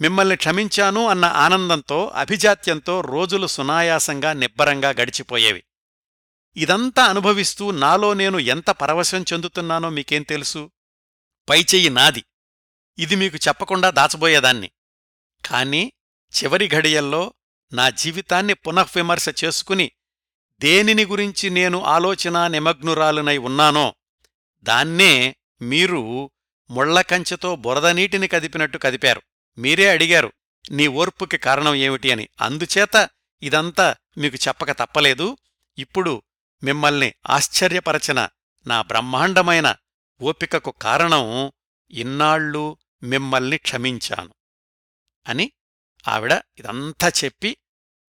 మిమ్మల్ని క్షమించాను అన్న ఆనందంతో అభిజాత్యంతో రోజులు సునాయాసంగా నిబ్బరంగా గడిచిపోయేవి. ఇదంతా అనుభవిస్తూ నాలో నేను ఎంత పరవశం చెందుతున్నానో మీకేం తెలుసు? పైచెయ్యి నాది. ఇది మీకు చెప్పకుండా దాచబోయేదాన్ని. కాని చివరి ఘడియల్లో నా జీవితాన్ని పునఃవిమర్శ చేసుకుని దేనిని గురించి నేను ఆలోచనా నిమగ్నురాలునై ఉన్నానో దాన్నే మీరు ముళ్ళకంచెతో బురదనీటిని కదిపినట్టు కదిపారు. మీరే అడిగారు నీ ఓర్పుకి కారణం ఏమిటి? అని. అందుచేత ఇదంతా మీకు చెప్పక తప్పలేదు. ఇప్పుడు మిమ్మల్ని ఆశ్చర్యపరచిన నా బ్రహ్మాండమైన ఓపికకు కారణం ఇన్నాళ్ళూ మిమ్మల్ని క్షమించాను అని ఆవిడ ఇదంతా చెప్పి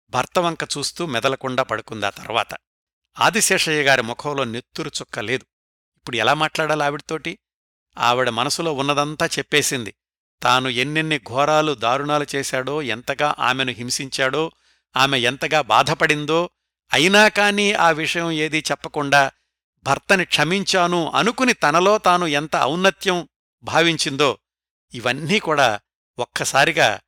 భర్తవంక చూస్తూ మెదలకుండా పడుకుందా. తర్వాత ఆదిశేషయ్య గారి ముఖంలో నెత్తురు చుక్కలేదు ఇప్పుడు ఎలా మాట్లాడాలి ఆవిడతోటి? ఆవిడ మనసులో ఉన్నదంతా చెప్పేసింది. తాను ఎన్నెన్ని ఘోరాలు దారుణాలు చేశాడో ఎంతగా ఆమెను హింసించాడో ఆమె ఎంతగా బాధపడిందో అయినా కానీ ఆ విషయం ఏదీ చెప్పకుండా భర్తని క్షమించాను అనుకుని తనలో తాను ఎంత ఔన్నత్యం భావించిందో ఇవన్నీ కూడా ఒక్కసారిగా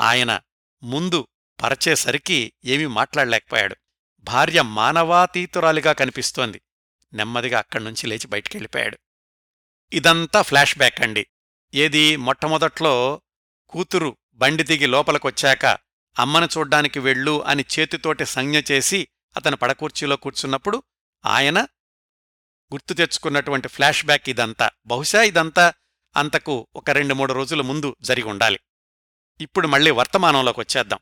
ఆయన ముందు పరచేసరికి ఏమీ మాట్లాడలేకపోయాడు. భార్య మానవాతీతురాలిగా కనిపిస్తోంది. నెమ్మదిగా అక్కడ్నుంచి లేచి బయటికెళ్ళిపోయాడు. ఇదంతా ఫ్లాష్ బ్యాక్ అండి. ఏది మొట్టమొదట్లో కూతురు బండి దిగి లోపలికొచ్చాక అమ్మను చూడ్డానికి వెళ్ళు అని చేతితోటి సంజ్ఞ చేసి అతను పడకూర్చీలో కూర్చున్నప్పుడు ఆయన గుర్తు తెచ్చుకున్నటువంటి ఫ్లాష్ బ్యాక్ ఇదంతా. బహుశా ఇదంతా అంతకు ఒక రెండు మూడు రోజుల ముందు జరిగి ఉండాలి. ఇప్పుడు మళ్ళీ వర్తమానంలోకి వచ్చేద్దాం.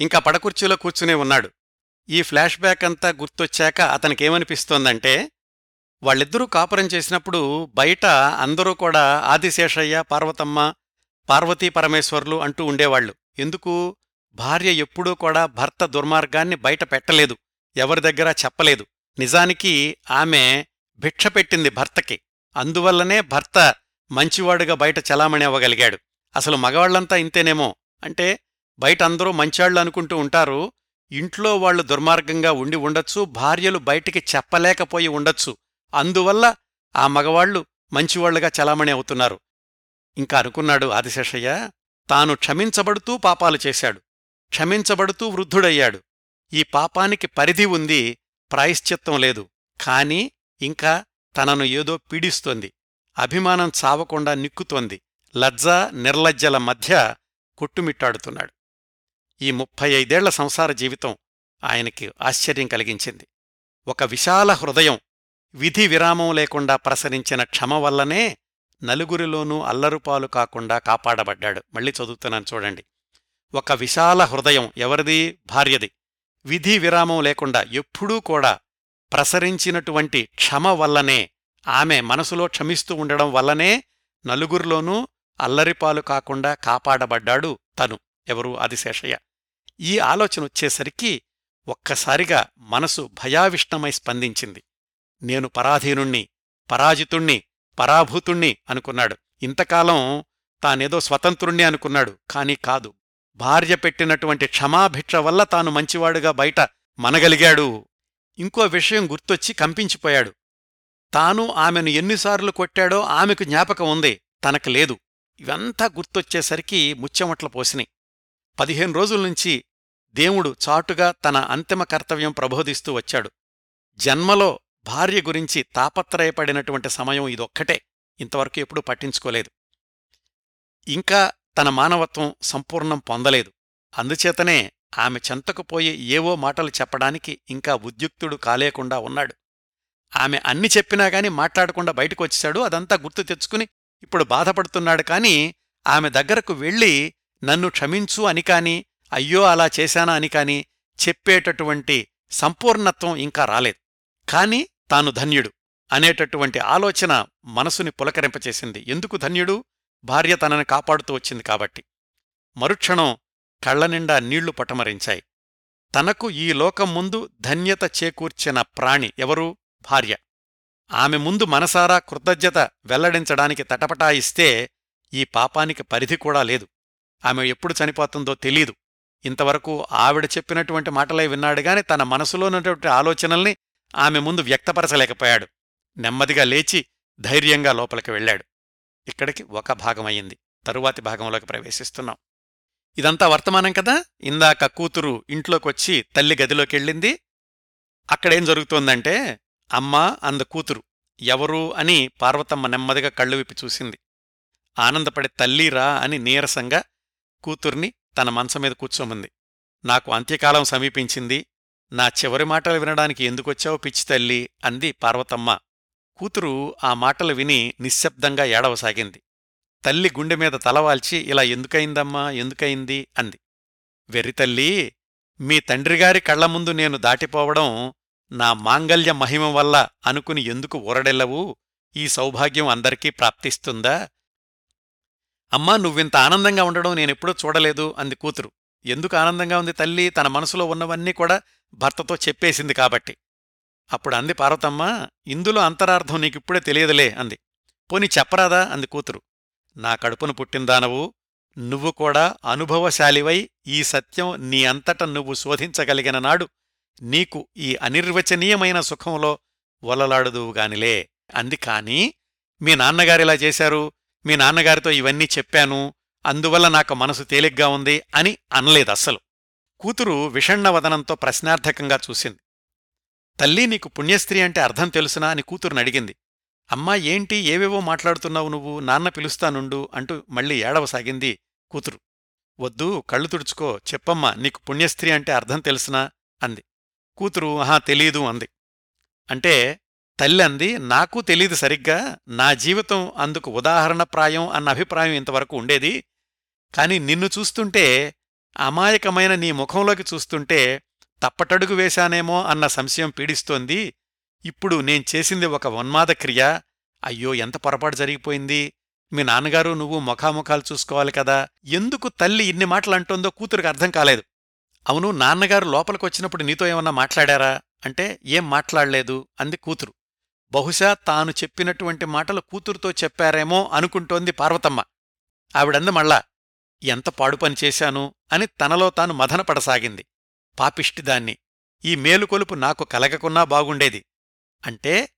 ఇంకా పడకుర్చీలో కూర్చునే ఉన్నాడు. ఈ ఫ్లాష్ బ్యాక్ అంతా గుర్తొచ్చాక అతనికేమనిపిస్తోందంటే వాళ్ళిద్దరూ కాపురం చేసినప్పుడు బయట అందరూ కూడా ఆదిశేషయ్య పార్వతమ్మ పార్వతీ పరమేశ్వర్లు అంటూ ఉండేవాళ్ళు ఎందుకు? భార్య ఎప్పుడూ కూడా భర్త దుర్మార్గాన్ని బయట పెట్టలేదు ఎవరి దగ్గర చెప్పలేదు. నిజానికి ఆమె భిక్ష పెట్టింది భర్తకి. అందువల్లనే భర్త మంచివాడుగా బయట చలామణి అవ్వగలిగాడు. అసలు మగవాళ్ళంతా ఇంతేనేమో? అంటే బయట అందరూ మంచాళ్ళు అనుకుంటూ ఉంటారు. ఇంట్లో వాళ్ళు దుర్మార్గంగా ఉండి ఉండొచ్చు భార్యలు బయటికి చెప్పలేకపోయి ఉండొచ్చు. అందువల్ల ఆ మగవాళ్ళు మంచివాళ్ళుగా చలామణి అవుతున్నారు. ఇంకా అనుకున్నాడు ఆదిశేషయ్య తాను క్షమించబడుతూ పాపాలు చేశాడు. క్షమించబడుతూ వృద్ధుడయ్యాడు. ఈ పాపానికి పరిధి ఉంది ప్రాయశ్చిత్తం లేదు. కాని ఇంకా తనను ఏదో పీడిస్తోంది. అభిమానం చావకుండా నిక్కుతోంది. లజ్జ నిర్లజ్జల మధ్య కొట్టుమిట్టాడుతున్నాడు. ఈ ముప్పై ఐదేళ్ళ సంసార జీవితం ఆయనకి ఆశ్చర్యం కలిగించింది. ఒక విశాల హృదయం విధి విరామం లేకుండా ప్రసరించిన క్షమ వల్లనే నలుగురిలోనూ అల్లరుపాలు కాకుండా కాపాడబడ్డాడు. మళ్ళీ చదువుతున్నాను చూడండి. ఒక విశాల హృదయం ఎవరిది? భార్యది. విధి విరామం లేకుండా ఎప్పుడూ కూడా ప్రసరించినటువంటి క్షమ వల్లనే ఆమె మనసులో క్షమిస్తూ ఉండడం వల్లనే నలుగురిలోనూ అల్లరిపాలు కాకుండా కాపాడబడ్డాడు తను ఎవరు? ఆదిశేషయ్య ఈ ఆలోచన వచ్చేసరికి ఒక్కసారిగా మనసు భయావిష్టమై స్పందించింది. నేను పరాధీనుణ్ణి పరాజితుణ్ణి పరాభూతుణ్ణి అనుకున్నాడు. ఇంతకాలం తానేదో స్వతంత్రుణ్ణి అనుకున్నాడు కాని కాదు. భార్య పెట్టినటువంటి క్షమాభిక్ష వల్ల తాను మంచివాడుగా బయట మనగలిగాడు. ఇంకో విషయం గుర్తొచ్చి కంపించిపోయాడు. తాను ఆమెను ఎన్నిసార్లు కొట్టాడో ఆమెకు జ్ఞాపకం ఉంది. తనకు లేదు. ఇవంతా గుర్తొచ్చేసరికి ముచ్చెమట్ల పోసినాయి. పదిహేను రోజుల నుంచి దేవుడు చాటుగా తన అంతిమ కర్తవ్యం ప్రబోధిస్తూ వచ్చాడు. జన్మలో భార్య గురించి తాపత్రయపడినటువంటి సమయం ఇదొక్కటే. ఇంతవరకు ఎప్పుడూ పట్టించుకోలేదు. ఇంకా తన మానవత్వం సంపూర్ణం పొందలేదు. అందుచేతనే ఆమె చెంతకుపోయి ఏవో మాటలు చెప్పడానికి ఇంకా ఉద్యుక్తుడు కాలేకుండా ఉన్నాడు. ఆమె అన్ని చెప్పినా గాని మాట్లాడకుండా బయటకు అదంతా గుర్తు తెచ్చుకుని ఇప్పుడు బాధపడుతున్నాడు కాని ఆమె దగ్గరకు వెళ్ళి నన్ను క్షమించు అని కాని అయ్యో అలా చేశానా అని కాని చెప్పేటటువంటి సంపూర్ణత్వం ఇంకా రాలేదు. కాని తాను ధన్యుడు అనేటటువంటి ఆలోచన మనసుని పులకరింపచేసింది. ఎందుకు ధన్యుడు? భార్య తనని కాపాడుతూ వచ్చింది కాబట్టి. మరుక్షణం కళ్ళనిండా నీళ్ళు పటమరించాయి. తనకు ఈ లోకం ముందు ధన్యత చేకూర్చిన ప్రాణి ఎవరూ? భార్య. ఆమె ముందు మనసారా కృతజ్ఞత వెల్లడించడానికి తటపటాయిస్తే ఈ పాపానికి పరిధి కూడా లేదు. ఆమె ఎప్పుడు చనిపోతుందో తెలీదు. ఇంతవరకు ఆవిడ చెప్పినటువంటి మాటలే విన్నాడుగాని తన మనసులోనటువంటి ఆలోచనల్ని ఆమె ముందు వ్యక్తపరచలేకపోయాడు. నెమ్మదిగా లేచి ధైర్యంగా లోపలికి వెళ్ళాడు. ఇక్కడికి ఒక భాగమయ్యింది. తరువాతి భాగంలోకి ప్రవేశిస్తున్నాం. ఇదంతా వర్తమానం కదా? ఇందాక కూతురు ఇంట్లోకొచ్చి తల్లి గదిలోకెళ్ళింది. అక్కడేం జరుగుతోందంటే అమ్మా అంద కూతురు ఎవరు అని పార్వతమ్మ నెమ్మదిగా కళ్ళు విప్పి చూసింది. ఆనందపడే తల్లిరా అని నీరసంగా కూతుర్ని తన మంచం మీద కూర్చోమంది. నాకు అంత్యకాలం సమీపించింది. నా చివరి మాటలు వినడానికి ఎందుకొచ్చావు పిచ్చి తల్లి? అంది పార్వతమ్మ కూతురు ఆ మాటలు విని నిశ్శబ్దంగా ఏడవసాగింది. తల్లి గుండె మీద తలవాల్చి ఇలా ఎందుకయిందమ్మా ఎందుకయింది అంది. వెర్రితల్లి మీ తండ్రిగారి కళ్ళ ముందు నేను దాటిపోవడం నా మాంగల్య మహిమ వల్ల అనుకుని ఎందుకు ఊరడెల్లవు ఈ సౌభాగ్యం అందరికీ ప్రాప్తిస్తుందా? అమ్మా నువ్వింత ఆనందంగా ఉండడం నేనెప్పుడూ చూడలేదు అంది కూతురు. ఎందుకు ఆనందంగా ఉంది తల్లి? తన మనసులో ఉన్నవన్నీ కూడా భర్తతో చెప్పేసింది కాబట్టి. అప్పుడు అంది పార్వతమ్మ ఇందులో అంతరార్థం నీకిప్పుడే తెలియదులే అంది. పోని చెప్పరాదా? అంది కూతురు. నా కడుపును పుట్టిందానవు నువ్వు కూడా అనుభవశాలివై ఈ సత్యం నీ అంతట నువ్వు శోధించగలిగిన నాడు నీకు ఈ అనిర్వచనీయమైన సుఖంలో వలలాడుదువుగానిలే అంది. కాని మీ నాన్నగారిలా చేశారు. మీ నాన్నగారితో ఇవన్నీ చెప్పాను. అందువల్ల నాకు మనసు తేలిగ్గా ఉంది అని అనలేదస్సలు కూతురు విషణ్ణవదనంతో ప్రశ్నార్థకంగా చూసింది. తల్లి నీకు పుణ్యస్త్రీ అంటే అర్థం తెలుసునా అని కూతురుని అడిగింది. అమ్మా ఏంటి ఏవేవో మాట్లాడుతున్నావు నువ్వు నాన్న పిలుస్తానుండు అంటూ మళ్ళీ ఏడవసాగింది కూతురు. వద్దు కళ్ళు తుడుచుకో చెప్పమ్మా నీకు పుణ్యస్త్రీ అంటే అర్థం తెలుసునా? అంది. కూతురు ఆహా తెలీదు అంది. అంటే తల్లి అంది నాకు తెలీదు సరిగ్గా నా జీవితం అందుకు ఉదాహరణప్రాయం అన్న అభిప్రాయం ఇంతవరకు ఉండేది. కాని నిన్ను చూస్తుంటే అమాయకమైన నీ ముఖంలోకి చూస్తుంటే తప్పటడుగు వేశానేమో అన్న సంశయం పీడిస్తోంది. ఇప్పుడు నేను చేసింది ఒక ఉన్మాద క్రియ. అయ్యో ఎంత పొరపాటు జరిగిపోయింది. మీ నాన్నగారు నువ్వు ముఖాముఖాలు చూసుకోవాలి కదా. ఎందుకు తల్లి ఇన్ని మాటలు అంటోందో కూతురికి అర్థం కాలేదు. అవును నాన్నగారు లోపలికొచ్చినప్పుడు నీతో ఏమన్నా మాట్లాడారా? అంటే ఏం మాట్లాడలేదు? అంది కూతురు. బహుశా తాను చెప్పినటువంటి మాటలు కూతురుతో చెప్పారేమో అనుకుంటోంది పార్వతమ్మ. ఆవిడంది మళ్ళా ఎంత పాడు పని చేశాను? అని తనలో తాను మదనపడసాగింది పాపిష్టిదాన్ని. ఈ మేలుకొలుపు నాకు కలగకున్నా బాగుండేది. అంటే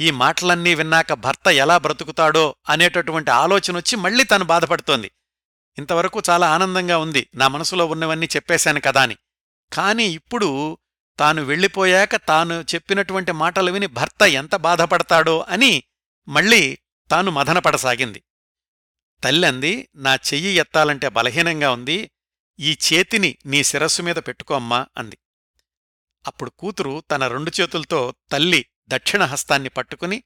ఈ మాటలన్నీ విన్నాక భర్త ఎలా బ్రతుకుతాడో అనేటటువంటి ఆలోచనొచ్చి మళ్ళీ తను బాధపడుతోంది. ఇంతవరకు చాలా ఆనందంగా ఉంది. నా మనసులో ఉన్నవన్నీ చెప్పేశాను కదా అని. కాని ఇప్పుడు తాను వెళ్ళిపోయాక తాను చెప్పినటువంటి మాటలు విని భర్త ఎంత బాధపడతాడో అని మళ్ళీ తాను మదనపడసాగింది తల్లంది నా చెయ్యి ఎత్తాలంటే బలహీనంగా ఉంది. ఈ చేతిని నీ శిరస్సు మీద పెట్టుకోమ్మా అంది. అప్పుడు కూతురు తన రెండు చేతులతో తల్లి దక్షిణహస్తాన్ని పట్టుకుని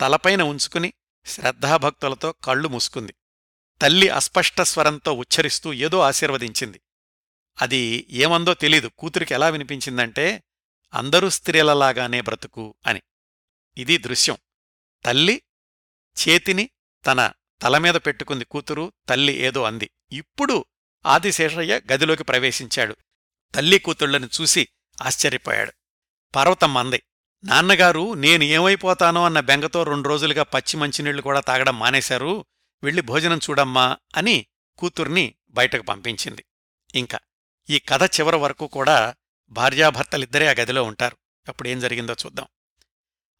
తలపైన ఉంచుకుని శ్రద్ధాభక్తులతో కళ్ళు మూసుకుంది. తల్లి అస్పష్ట స్వరంతో ఉచ్చరిస్తూ ఏదో ఆశీర్వదించింది. అది ఏమందో తెలీదు కూతురికి ఎలా వినిపించిందంటే అందరూ స్త్రీలలాగానే బ్రతుకు అని. ఇది దృశ్యం. తల్లి చేతిని తన తలమీద పెట్టుకుంది కూతురు తల్లి ఏదో అంది. ఇప్పుడు ఆదిశేషయ్య గదిలోకి ప్రవేశించాడు. తల్లి కూతుళ్ళను చూసి ఆశ్చర్యపోయాడు. పార్వతమ్మ అంది నాన్నగారు నేను ఏమైపోతానో అన్న బెంగతో రెండు రోజులుగా పచ్చి మంచినీళ్ళు కూడా తాగడం మానేశారు. వెళ్ళి భోజనం చూడమ్మా అని కూతుర్ని బయటకు పంపించింది. ఇంకా ఈ కథ చివరి వరకు కూడా భార్యాభర్తలిద్దరే ఆ గదిలో ఉంటారు. అప్పుడేం జరిగిందో చూద్దాం.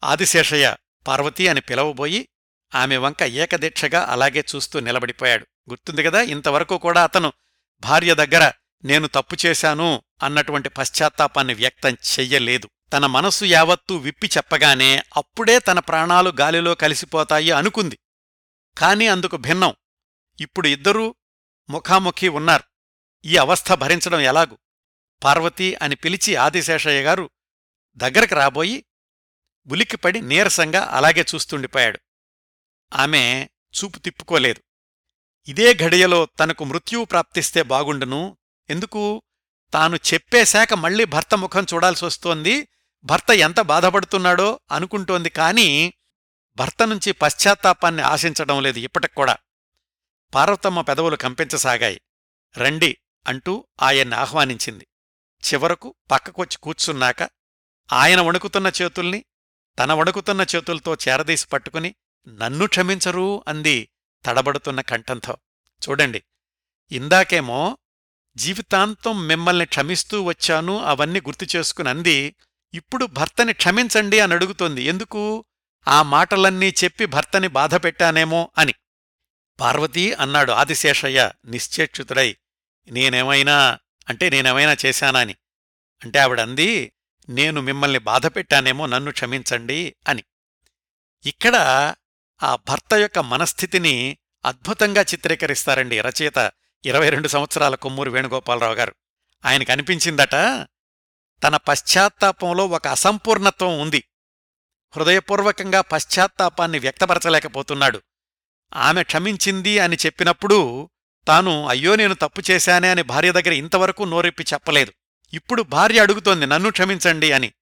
ఆదిశేషయ్య పార్వతి అని పిలవబోయి ఆమె వంక ఏకదీక్షగా అలాగే చూస్తూ నిలబడిపోయాడు. గుర్తుంది కదా ఇంతవరకు కూడా అతను భార్య దగ్గర నేను తప్పు చేశాను అన్నటువంటి పశ్చాత్తాపాన్ని వ్యక్తం చెయ్యలేదు. తన మనసు యావత్తూ విప్పి చెప్పగానే అప్పుడే తన ప్రాణాలు గాలిలో కలిసిపోతాయి అనుకుంది. కాని అందుకు భిన్నం. ఇప్పుడు ఇద్దరూ ముఖాముఖి ఉన్నారు. ఈ అవస్థ భరించడం ఎలాగు? పార్వతీ అని పిలిచి ఆదిశేషయ్య గారు దగ్గరకు రాబోయి ఉలిక్కిపడి నీరసంగా అలాగే చూస్తుండిపోయాడు. ఆమె చూపు తిప్పుకోలేదు. ఇదే ఘడియలో తనకు మృత్యువు ప్రాప్తిస్తే బాగుండును. ఎందుకు? తాను చెప్పేశాక మళ్ళీ భర్త ముఖం చూడాల్సి వస్తోంది. భర్త ఎంత బాధపడుతున్నాడో అనుకుంటోంది కాని భర్త నుంచి పశ్చాత్తాపాన్ని ఆశించడం లేదు ఇప్పటికూడా పార్వతమ్మ పెదవులు కంపించసాగాయి. రండి అంటూ ఆయన్ని ఆహ్వానించింది. చివరకు పక్కకొచ్చి కూర్చున్నాక ఆయన వణుకుతున్న చేతుల్ని తన వణుకుతున్న చేతులతో చేరదీసి పట్టుకుని నన్ను క్షమించరు అంది. తడబడుతున్న కంఠంతో. చూడండి ఇందాకేమో జీవితాంతం మిమ్మల్ని క్షమిస్తూ వచ్చాను అవన్నీ గుర్తు చేసుకుని అంది ఇప్పుడు భర్తని క్షమించండి అని అడుగుతోంది. ఎందుకు? ఆ మాటలన్నీ చెప్పి భర్తని బాధపెట్టానేమో అని. పార్వతీ అన్నాడు ఆదిశేషయ్య నిశ్చేక్షుతుడై నేనేమైనా అంటే నేనేమైనా చేశానా అని. అంటే ఆవిడంది నేను మిమ్మల్ని బాధపెట్టానేమో నన్ను క్షమించండి అని. ఇక్కడ ఆ భర్త యొక్క మనస్థితిని అద్భుతంగా చిత్రీకరిస్తారండి. రచయిత ఇరవై రెండు సంవత్సరాల కొమ్మూరు వేణుగోపాలరావు గారు. ఆయనకు అనిపించిందట తన పశ్చాత్తాపంలో ఒక అసంపూర్ణత్వం ఉంది. హృదయపూర్వకంగా పశ్చాత్తాపాన్ని వ్యక్తపరచలేకపోతున్నాడు. ఆమె క్షమించింది అని చెప్పినప్పుడు తాను అయ్యో నేను తప్పు చేశానే అని భార్య దగ్గర ఇంతవరకు నోరెప్పి చెప్పలేదు. ఇప్పుడు భార్య అడుగుతోంది నన్ను క్షమించండి అని.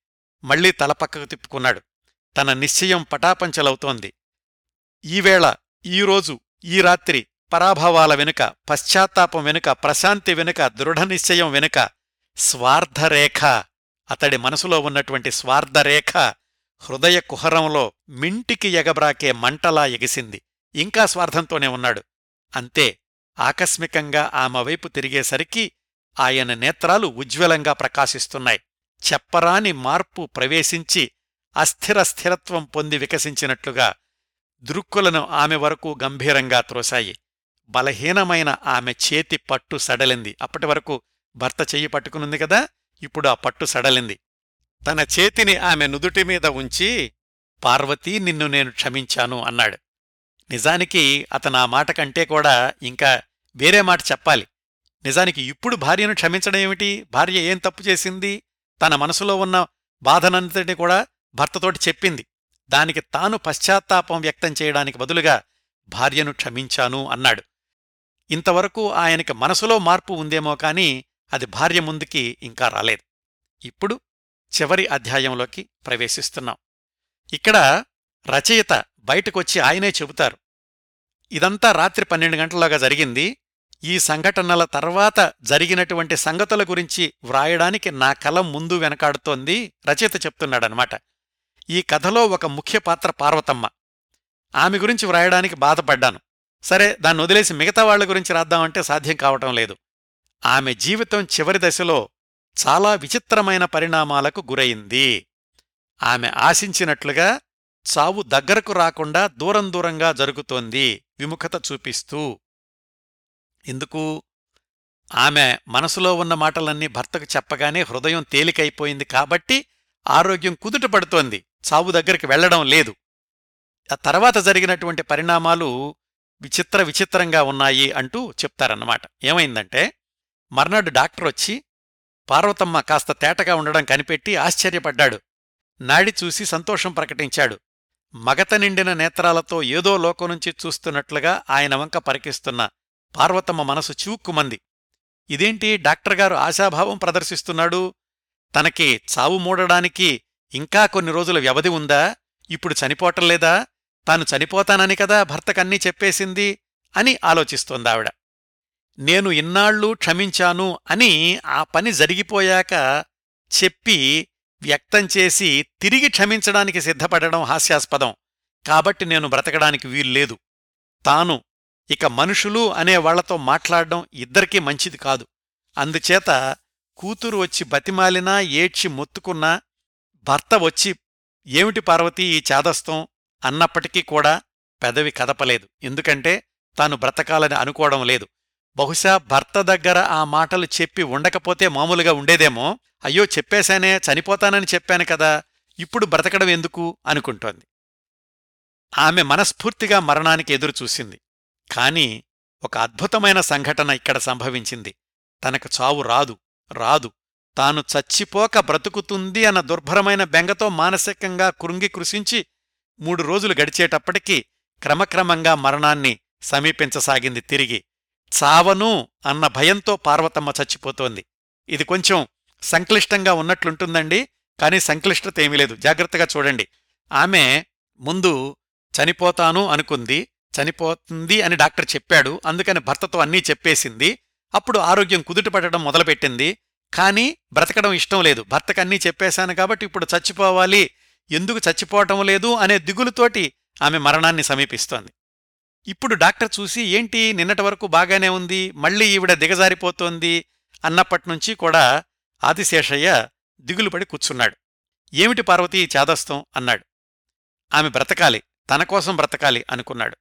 మళ్ళీ తలపక్కకు తిప్పుకున్నాడు. తన నిశ్చయం పటాపంచలవుతోంది. ఈవేళ ఈరోజు ఈ రాత్రి పరాభవాల వెనుక పశ్చాత్తాపం వెనుక ప్రశాంతి వెనుక దృఢనిశ్చయం వెనుక స్వార్థరేఖ. అతడి మనసులో ఉన్నటువంటి స్వార్థరేఖ హృదయ కుహరంలో మింటికి ఎగబ్రాకే మంటలా ఎగిసింది. ఇంకా స్వార్థంతోనే ఉన్నాడు. అంతే ఆకస్మికంగా ఆమె వైపు తిరిగేసరికి ఆయన నేత్రాలు ఉజ్వలంగా ప్రకాశిస్తున్నాయి. చెప్పరాని మార్పు ప్రవేశించి అస్థిర స్థిరత్వం పొంది వికసించినట్లుగా దృక్కులను ఆమె వరకు గంభీరంగా త్రోశాయి. బలహీనమైన ఆమె చేతి పట్టు సడలింది. అప్పటి వరకు భర్త చెయ్యి పట్టుకునుంది కదా ఇప్పుడు ఆ పట్టు సడలింది. తన చేతిని ఆమె నుదుటి మీద ఉంచి పార్వతీ నిన్ను నేను క్షమించాను అన్నాడు. నిజానికి అతను ఆ మాట కంటే కూడా ఇంకా వేరే మాట చెప్పాలి. నిజానికి ఇప్పుడు భార్యను క్షమించడం ఏమిటి? భార్య ఏం తప్పు చేసింది? తన మనసులో ఉన్న బాధనంతటిని కూడా భర్తతోటి చెప్పింది. దానికి తాను పశ్చాత్తాపం వ్యక్తం చేయడానికి బదులుగా భార్యను క్షమించాను అన్నాడు. ఇంతవరకు ఆయనకి మనసులో మార్పు ఉందేమో కాని అది భార్య ముందుకి ఇంకా రాలేదు. ఇప్పుడు చివరి అధ్యాయంలోకి ప్రవేశిస్తున్నాం. ఇక్కడ రచయిత బయటకొచ్చి ఆయనే చెబుతారు. ఇదంతా రాత్రి పన్నెండు గంటల్లోగా జరిగింది. ఈ సంఘటనల తర్వాత జరిగినటువంటి సంగతుల గురించి వ్రాయడానికి నా కలం ముందు వెనకాడుతోంది రచయిత చెప్తున్నాడనమాట ఈ కథలో ఒక ముఖ్య పాత్ర పార్వతమ్మ. ఆమె గురించి వ్రాయడానికి బాధపడ్డాను. సరే దాన్ని వదిలేసి మిగతా వాళ్ళ గురించి రాద్దామంటే సాధ్యం కావటం లేదు. ఆమె జీవితం చివరి దశలో చాలా విచిత్రమైన పరిణామాలకు గురైంది. ఆమె ఆశించినట్లుగా చావు దగ్గరకు రాకుండా దూరం దూరంగా జరుగుతోంది విముఖత చూపిస్తూ. ఎందుకు? ఆమె మనసులో ఉన్న మాటలన్నీ భర్తకు చెప్పగానే హృదయం తేలికైపోయింది కాబట్టి ఆరోగ్యం కుదుట పడుతోంది. చావు దగ్గరికి వెళ్ళడం లేదు. ఆ తర్వాత జరిగినటువంటి పరిణామాలు విచిత్ర విచిత్రంగా ఉన్నాయి అంటూ చెప్తారన్నమాట. ఏమైందంటే మర్నాడు డాక్టర్ వచ్చి పార్వతమ్మ కాస్త తేటగా ఉండడం కనిపెట్టి ఆశ్చర్యపడ్డాడు. నాడి చూసి సంతోషం ప్రకటించాడు. మగత నిండిన నేత్రాలతో ఏదో లోకం నుంచి చూస్తున్నట్లుగా ఆయన వంక పరికిస్తున్న పార్వతమ్మ మనసు చివుక్కుమంది. ఇదేంటి డాక్టర్ గారు ఆశాభావం ప్రదర్శిస్తున్నాడు? తనకి చావు మూడడానికి ఇంకా కొన్ని రోజుల వ్యవధి ఉందా? ఇప్పుడు చనిపోటంలేదా తాను చనిపోతానని కదా భర్తకన్నీ చెప్పేసింది అని ఆలోచిస్తోందావిడ. నేను ఇన్నాళ్ళు క్షమించాను అని ఆ పని జరిగిపోయాక చెప్పి వ్యక్తం చేసి తిరిగి క్షమించడానికి సిద్ధపడడం హాస్యాస్పదం. కాబట్టి నేను బ్రతకడానికి వీల్లేదు తాను ఇక మనుషులు అనే వాళ్ళతో మాట్లాడడం ఇద్దరికీ మంచిది కాదు. అందుచేత కూతురు వచ్చి బతిమాలినా ఏడ్చి మొత్తుకున్నా భర్త వచ్చి ఏమిటి పార్వతీ ఈ చాదస్తం? అన్నప్పటికీ కూడా పెదవి కదపలేదు. ఎందుకంటే తాను బ్రతకాలని అనుకోవడం లేదు. బహుశా భర్త దగ్గర ఆ మాటలు చెప్పి ఉండకపోతే మామూలుగా ఉండేదేమో. అయ్యో చెప్పేశానే చనిపోతానని చెప్పాను కదా ఇప్పుడు బ్రతకడం ఎందుకు? అనుకుంటోంది. ఆమె మనస్ఫూర్తిగా మరణానికి ఎదురుచూసింది. కాని ఒక అద్భుతమైన సంఘటన ఇక్కడ సంభవించింది. తనకు చావు రాదు రాదు. తాను చచ్చిపోక బ్రతుకుతుంది అన్న దుర్భరమైన బెంగతో మానసికంగా కృంగి కృషించి మూడు రోజులు గడిచేటప్పటికీ క్రమక్రమంగా మరణాన్ని సమీపించసాగింది తిరిగి. చావను అన్న భయంతో పార్వతమ్మ చచ్చిపోతోంది. ఇది కొంచెం సంక్లిష్టంగా ఉన్నట్లుంటుందండి కాని సంక్లిష్టత ఏమీ లేదు. జాగ్రత్తగా చూడండి. ఆమె ముందు చనిపోతాను అనుకుంది చనిపోతుంది అని డాక్టర్ చెప్పాడు అందుకని భర్తతో అన్నీ చెప్పేసింది. అప్పుడు ఆరోగ్యం కుదుటపడడం మొదలుపెట్టింది. కానీ బ్రతకడం ఇష్టం లేదు. భర్తకు అన్నీ చెప్పేశాను కాబట్టి ఇప్పుడు చచ్చిపోవాలి. ఎందుకు చచ్చిపోవటం లేదు అనే దిగులుతోటి ఆమె మరణాన్ని సమీపిస్తోంది. ఇప్పుడు డాక్టర్ చూసి ఏంటి నిన్నటి వరకు బాగానే ఉంది మళ్ళీ ఈవిడ దిగజారిపోతోంది అన్నప్పటినుంచి కూడా ఆదిశేషయ్య దిగులుపడి కూర్చున్నాడు. ఏమిటి పార్వతీ ఈ చాదస్తం? అన్నాడు. ఆమె బ్రతకాలి తన కోసం బ్రతకాలి అనుకున్నాడు.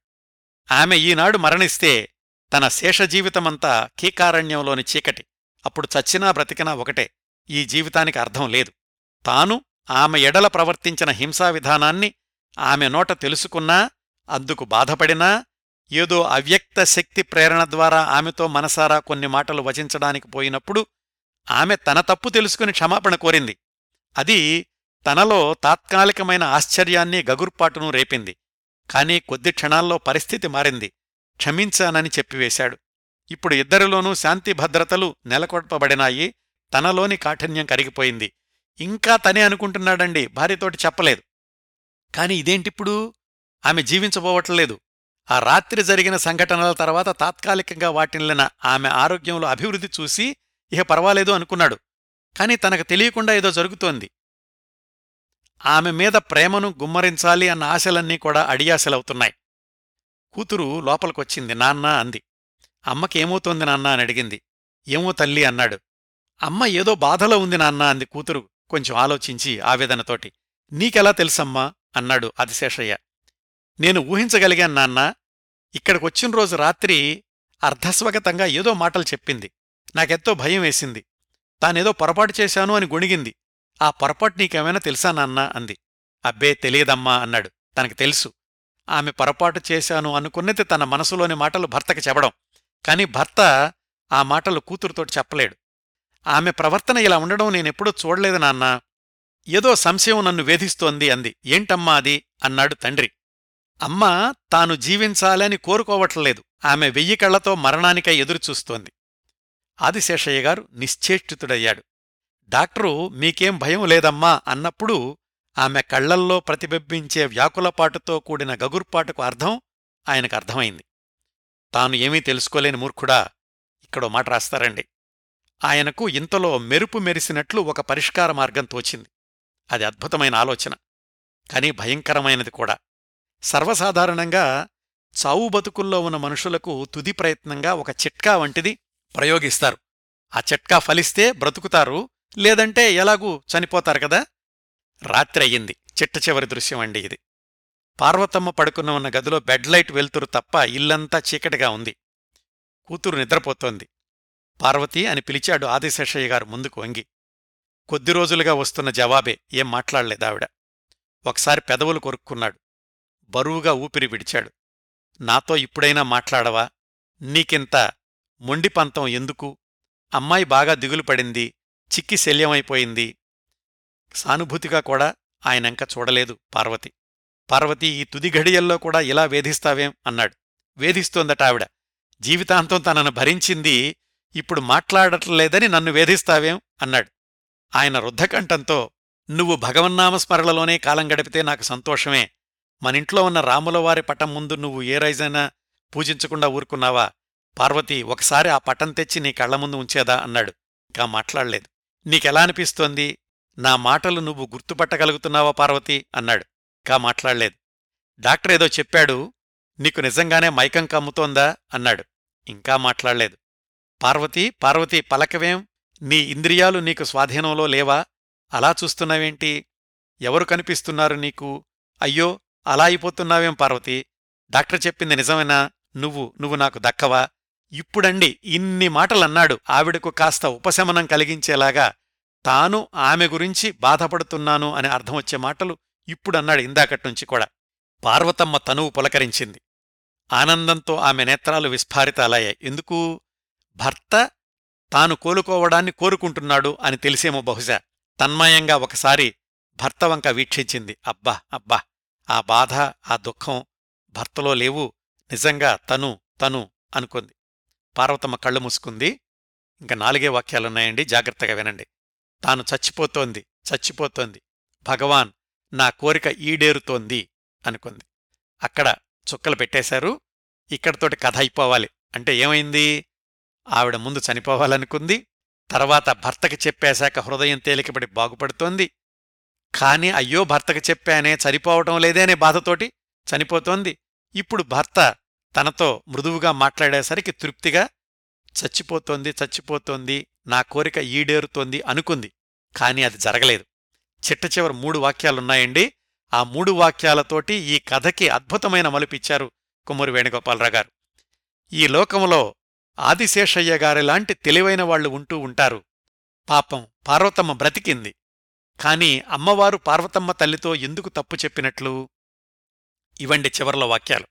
ఆమె ఈనాడు మరణిస్తే తన శేష జీవితమంతా కీకారణ్యంలోని చీకటి. అప్పుడు చచ్చినా బ్రతికినా ఒకటే. ఈ జీవితానికి అర్థం లేదు. తాను ఆమె ఎడల ప్రవర్తించిన హింసా విధానాన్ని ఆమె నోట తెలుసుకున్నా అందుకు బాధపడినా ఏదో అవ్యక్త శక్తి ప్రేరణ ద్వారా ఆమెతో మనసారా కొన్ని మాటలు వచించడానికి పోయినప్పుడు ఆమె తన తప్పు తెలుసుకుని క్షమాపణ కోరింది. అది తనలో తాత్కాలికమైన ఆశ్చర్యాన్ని గగుర్పాటును రేపింది. కాని కొద్ది క్షణాల్లో పరిస్థితి మారింది. క్షమించానని చెప్పివేశాడు. ఇప్పుడు ఇద్దరిలోనూ శాంతి భద్రతలు నెలకొల్పబడినాయి. తనలోని కాఠిన్యం కరిగిపోయింది. ఇంకా తనే అనుకుంటున్నాడండి. భార్యతోటి చెప్పలేదు. కాని ఇదేంటిప్పుడు? ఆమె జీవించబోవట్లేదు. ఆ రాత్రి జరిగిన సంఘటనల తర్వాత తాత్కాలికంగా వాటిల్లిన ఆమె ఆరోగ్యంలో అభివృద్ధి చూసి ఇహ పర్వాలేదు అనుకున్నాడు. కాని తనకు తెలియకుండా ఏదో జరుగుతోంది. ఆమె మీద ప్రేమను గుమ్మరించాలి అన్న ఆశలన్నీ కూడా అడియాశలవుతున్నాయి. కూతురు లోపలికొచ్చింది. నాన్న అంది. అమ్మకేమవుతోంది నాన్న అని అడిగింది. ఏమో తల్లి అన్నాడు. అమ్మ ఏదో బాధలో ఉంది నాన్న అంది కూతురు కొంచెం ఆలోచించి ఆవేదనతోటి. నీకెలా తెలుసమ్మా? అన్నాడు అదిశేషయ్య నేను ఊహించగలిగాను నాన్న. ఇక్కడికొచ్చిన రోజు రాత్రి అర్ధస్వగతంగా ఏదో మాటలు చెప్పింది. నాకెత్తో భయం వేసింది. తానేదో పొరపాటు చేశాను అని గొణిగింది. ఆ పొరపాటు నీకేమైనా తెలుసా నాన్న? అంది. అబ్బే తెలియదమ్మా అన్నాడు. తనకు తెలుసు. ఆమె పొరపాటు చేశాను అనుకున్నది తన మనసులోని మాటలు భర్తకి చెప్పడం. కాని భర్త ఆ మాటలు కూతురుతోటి చెప్పలేడు. ఆమె ప్రవర్తన ఇలా ఉండడం నేనెప్పుడూ చూడలేదు నాన్నా. ఏదో సంశయం నన్ను వేధిస్తోంది అంది. ఏంటమ్మా అది? అన్నాడు తండ్రి. అమ్మ తాను జీవించాలని కోరుకోవట్లేదు. ఆమె వెయ్యి కళ్ళతో మరణానికై ఎదురుచూస్తోంది. ఆదిశేషయ్య గారు నిశ్చేష్టితుడయ్యాడు. డాక్టరు మీకేం భయం లేదమ్మా అన్నప్పుడు ఆమె కళ్ళల్లో ప్రతిబింబించే వ్యాకులపాటుతో కూడిన గగుర్పాటుకు అర్థం ఆయనకు అర్థమైంది. తాను ఏమీ తెలుసుకోలేని మూర్ఖుడా ఇక్కడో మాట రాస్తారండి. ఆయనకు ఇంతలో మెరుపు మెరిసినట్లు ఒక పరిష్కార మార్గం తోచింది. అది అద్భుతమైన ఆలోచన కాని భయంకరమైనది కూడా. సర్వసాధారణంగా చావు బతుకుల్లో ఉన్న మనుషులకు తుది ప్రయత్నంగా ఒక చిట్కా వంటిది ప్రయోగిస్తారు. ఆ చిట్కా ఫలిస్తే బ్రతుకుతారు లేదంటే ఎలాగూ చనిపోతారు కదా? రాత్రి అయ్యింది. చిట్ట చివరి దృశ్యం అండి ఇది. పార్వతమ్మ పడుకున్న ఉన్న గదిలో బెడ్ లైట్ వెలుతురు తప్ప ఇల్లంతా చీకటిగా ఉంది. కూతురు నిద్రపోతోంది. పార్వతి అని పిలిచాడు ఆదిశేషయ్య గారు ముందుకు వంగి. కొద్ది రోజులుగా వస్తున్న జవాబే ఏం మాట్లాడలేదావిడ ఒకసారి పెదవులు కొరుక్కున్నాడు. బరువుగా ఊపిరి విడిచాడు. నాతో ఇప్పుడైనా మాట్లాడవా? నీకింత మొండిపంతం ఎందుకు? అమ్మాయి బాగా దిగులు పడింది. చిక్కి శల్యమైపోయింది. సానుభూతిగా కూడా ఆయనంక చూడలేదు పార్వతి. పార్వతి ఈ తుది ఘడియల్లో కూడా ఇలా వేధిస్తావేం అన్నాడు. వేధిస్తోందట ఆవిడ. జీవితాంతం తనను భరించింది ఇప్పుడు మాట్లాడట్లేదని నన్ను వేధిస్తావేం అన్నాడు. ఆయన రుద్ధకంఠంతో నువ్వు భగవన్నామస్మరణలోనే కాలం గడిపితే నాకు సంతోషమే. మనింట్లో ఉన్న రాములవారి పటం ముందు నువ్వు ఏ రైజైనా పూజించకుండా ఊరుకున్నావా? పార్వతి ఒకసారి ఆ పటం తెచ్చి నీ కళ్ళ ముందు ఉంచేదా? అన్నాడు. ఇంకా మాట్లాడలేదు. నీకెలా అనిపిస్తోంది? నా మాటలు నువ్వు గుర్తుపట్టగలుగుతున్నావా పార్వతి? అన్నాడు. ఇంకా మాట్లాడలేదు. డాక్టర్ ఏదో చెప్పాడు నీకు నిజంగానే మైకం కమ్ముతోందా? అన్నాడు. ఇంకా మాట్లాడలేదు. పార్వతి పార్వతి పలకవేం? నీ ఇంద్రియాలు నీకు స్వాధీనంలో లేవా? అలా చూస్తున్నావేంటి? ఎవరు కనిపిస్తున్నారు నీకు? అయ్యో అలా అయిపోతున్నావేం పార్వతి? డాక్టర్ చెప్పింది నిజమేనా? నువ్వు నువ్వు నాకు దక్కవా? ఇప్పుడండి ఇన్ని మాటలన్నాడు. ఆవిడకు కాస్త ఉపశమనం కలిగించేలాగా తాను ఆమె గురించి బాధపడుతున్నాను అని అర్థమొచ్చే మాటలు ఇప్పుడన్నాడు ఇందాకట్నుంచి కూడా. పార్వతమ్మ తనువు పులకరించింది. ఆనందంతో ఆమె నేత్రాలు విస్ఫారితాలయ్యాయి. ఎందుకు? భర్త తాను కోలుకోవడాన్ని కోరుకుంటున్నాడు అని తెలిసేమో బహుశా. తన్మయంగా ఒకసారి భర్త వంక వీక్షించింది. అబ్బా అబ్బా ఆ బాధ ఆ దుఃఖం భర్తలో లేవు. నిజంగా తను తను అనుకుంది. పార్వతమ్మ కళ్ళు మూసుకుంది. ఇంకా నాలుగే వాక్యాలున్నాయండి. జాగ్రత్తగా వినండి. తాను చచ్చిపోతోంది చచ్చిపోతోంది. భగవాన్ నా కోరిక ఈడేరుతోంది అనుకుంది. అక్కడ చుక్కలు పెట్టేశారు. ఇక్కడతోటి కథ అయిపోవాలి. అంటే ఏమైంది? ఆవిడ ముందు చనిపోవాలనుకుంది. తర్వాత భర్తకి చెప్పేశాక హృదయం తేలికపడి బాగుపడుతోంది. కాని అయ్యో భర్తకి చెప్పానే చనిపోవటం లేదే అనే బాధతోటి చనిపోతోంది. ఇప్పుడు భర్త తనతో మృదువుగా మాట్లాడేసరికి తృప్తిగా చచ్చిపోతోంది చచ్చిపోతోంది నా కోరిక ఈడేరుతోంది అనుకుంది. కాని అది జరగలేదు. చిట్ట చివరి మూడు వాక్యాలున్నాయండి. ఆ మూడు వాక్యాలతోటి ఈ కథకి అద్భుతమైన మలుపిచ్చారు కుమ్మరి వేణుగోపాలరావు గారు ఈ లోకంలో ఆదిశేషయ్య గారిలాంటి తెలివైన వాళ్ళు ఉంటూ ఉంటారు. పాపం పార్వతమ్మ బ్రతికింది. కాని అమ్మవారు పార్వతమ్మ తల్లితో ఎందుకు తప్పు చెప్పినట్లు? ఇవండి చివర్ల వాక్యాలు.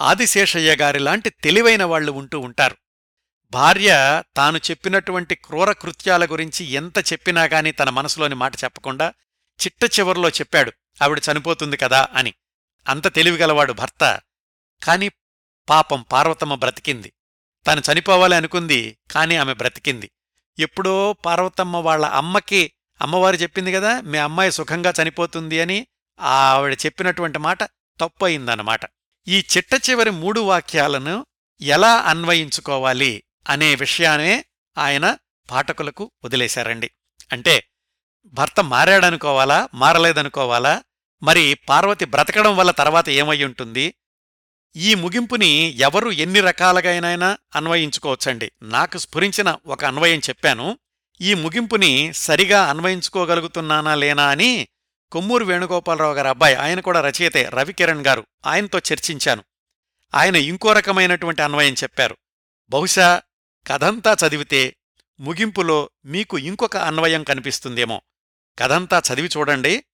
ఆదిశేషయ్య గారిలాంటి తెలివైన వాళ్ళు ఉంటూ ఉంటారు. భార్య తాను చెప్పినటువంటి క్రూర కృత్యాల గురించి ఎంత చెప్పినా గాని తన మనసులోని మాట చెప్పకుండా చిట్ట చివరిలో చెప్పాడు. ఆవిడ చనిపోతుంది కదా అని. అంత తెలివిగలవాడు భర్త. కాని పాపం పార్వతమ్మ బ్రతికింది. తాను చనిపోవాలి అనుకుంది కాని ఆమె బ్రతికింది. ఎప్పుడో పార్వతమ్మ వాళ్ళ అమ్మకి అమ్మవారు చెప్పింది కదా మీ అమ్మాయి సుఖంగా చనిపోతుంది అని ఆవిడ చెప్పినటువంటి మాట తప్పయిందన్నమాట ఈ చిట్ట చివరి మూడు వాక్యాలను ఎలా అన్వయించుకోవాలి? అనే విషయానే ఆయన పాఠకులకు వదిలేశారండి. అంటే భర్త మారాడనుకోవాలా మారలేదనుకోవాలా మరి పార్వతి బ్రతకడం వల్ల తర్వాత ఏమై ఉంటుంది? ఈ ముగింపుని ఎవరు ఎన్ని రకాలుగానైనా అన్వయించుకోవచ్చండి. నాకు స్ఫురించిన ఒక అన్వయం చెప్పాను. ఈ ముగింపుని సరిగా అన్వయించుకోగలుగుతున్నానా లేనా అని కొమ్మూరు వేణుగోపాలరావు గారి అబ్బాయి ఆయన కూడా రచయితే రవికిరణ్ గారు ఆయనతో చర్చించాను. ఆయన ఇంకో రకమైనటువంటి అన్వయం చెప్పారు. బహుశా కథంతా చదివితే ముగింపులో మీకు ఇంకొక అన్వయం కనిపిస్తుందేమో. కథంతా చదివి చూడండి.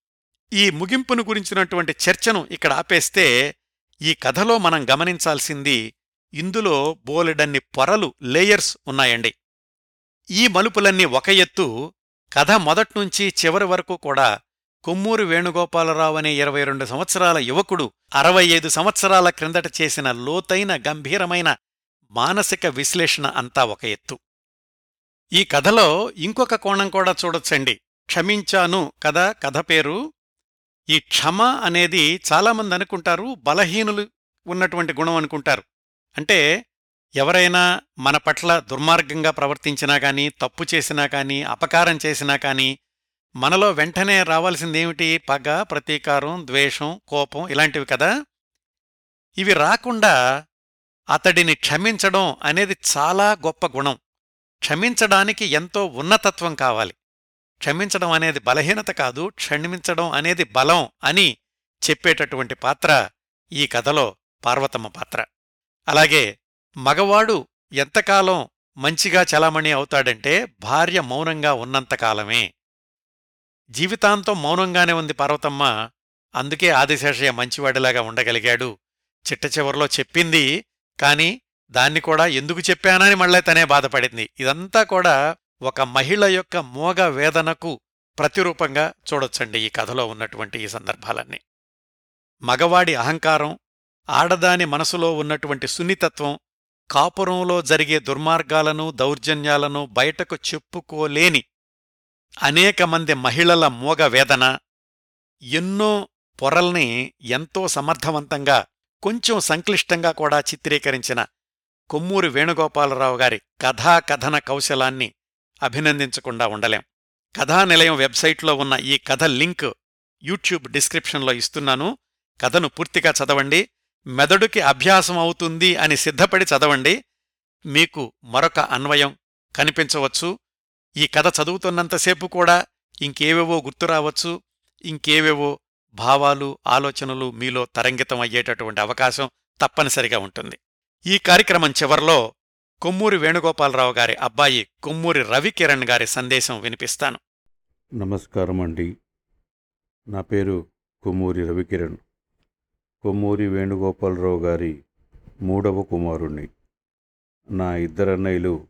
ఈ ముగింపును గురించినటువంటి చర్చను ఇక్కడ ఆపేస్తే ఈ కథలో మనం గమనించాల్సింది ఇందులో బోలెడన్ని పొరలు లేయర్స్ ఉన్నాయండి. ఈ మలుపులన్నీ ఒక ఎత్తు కథ మొదట్నుంచి చివరి వరకు కూడా కొమ్మూరు వేణుగోపాలరావు అనే ఇరవై రెండు సంవత్సరాల యువకుడు అరవై ఐదు సంవత్సరాల క్రిందట చేసిన లోతైన గంభీరమైన మానసిక విశ్లేషణ అంతా ఒక ఎత్తు. ఈ కథలో ఇంకొక కోణం కూడా చూడొచ్చండి. క్షమించాను కదా కథ పేరు? ఈ క్షమ అనేది చాలామంది అనుకుంటారు బలహీనులు ఉన్నటువంటి గుణం అనుకుంటారు. అంటే ఎవరైనా మన పట్ల దుర్మార్గంగా ప్రవర్తించినా కాని తప్పు చేసినా కానీ అపకారం చేసినా కాని మనలో వెంటనే రావాల్సిందేమిటి? పగ ప్రతీకారం ద్వేషం కోపం ఇలాంటివి కదా? ఇవి రాకుండా అతడిని క్షమించడం అనేది చాలా గొప్ప గుణం. క్షమించడానికి ఎంతో ఉన్నతత్వం కావాలి. క్షమించడం అనేది బలహీనత కాదు క్షమించడం అనేది బలం అని చెప్పేటటువంటి పాత్ర ఈ కథలో పార్వతమ్మ పాత్ర. అలాగే మగవాడు ఎంతకాలం మంచిగా చలామణి అవుతాడంటే భార్య మౌనంగా ఉన్నంతకాలమే జీవితాంతం మౌనంగానే ఉంది పార్వతమ్మ. అందుకే ఆదిశేషయ్య మంచివాడిలాగా ఉండగలిగాడు. చిట్ట చివరిలో చెప్పింది కాని దాన్ని కూడా ఎందుకు చెప్పానని మళ్ళీ తనే బాధపడింది. ఇదంతా కూడా ఒక మహిళ యొక్క మోగ వేదనకు ప్రతిరూపంగా చూడొచ్చండి ఈ కథలో ఉన్నటువంటి ఈ సందర్భాలన్నీ. మగవాడి అహంకారం ఆడదాని మనసులో ఉన్నటువంటి సున్నితత్వం కాపురంలో జరిగే దుర్మార్గాలను దౌర్జన్యాలను బయటకు చెప్పుకోలేని అనేక మంది మహిళల మోగ వేదన ఎన్నో పొరల్ని ఎంతో సమర్థవంతంగా కొంచెం సంక్లిష్టంగా కూడా చిత్రీకరించిన కొమ్మూరి వేణుగోపాలరావు గారి కథాకథన కౌశలాన్ని అభినందించకుండా ఉండలేం. కథానిలయం వెబ్సైట్లో ఉన్న ఈ కథ లింక్ యూట్యూబ్ డిస్క్రిప్షన్లో ఇస్తున్నాను. కథను పూర్తిగా చదవండి. మెదడుకి అభ్యాసం అవుతుంది అని సిద్ధపడి చదవండి. మీకు మరొక అన్వయం కనిపించవచ్చు. ఈ కథ చదువుతున్నంతసేపు కూడా ఇంకేవేవో గుర్తురావచ్చు ఇంకేవేవో భావాలు ఆలోచనలు మీలో తరంగితం అయ్యేటటువంటి అవకాశం తప్పనిసరిగా ఉంటుంది. ఈ కార్యక్రమం చివర్లో కొమ్మూరి వేణుగోపాలరావు గారి అబ్బాయి కొమ్మూరి రవికిరణ్ గారి సందేశం వినిపిస్తాను. నమస్కారం అండి. నా పేరు కొమ్మూరి రవికిరణ్ కొమ్మూరి వేణుగోపాలరావు గారి మూడవ కుమారుణ్ణి. నా ఇద్దరన్నయ్యలు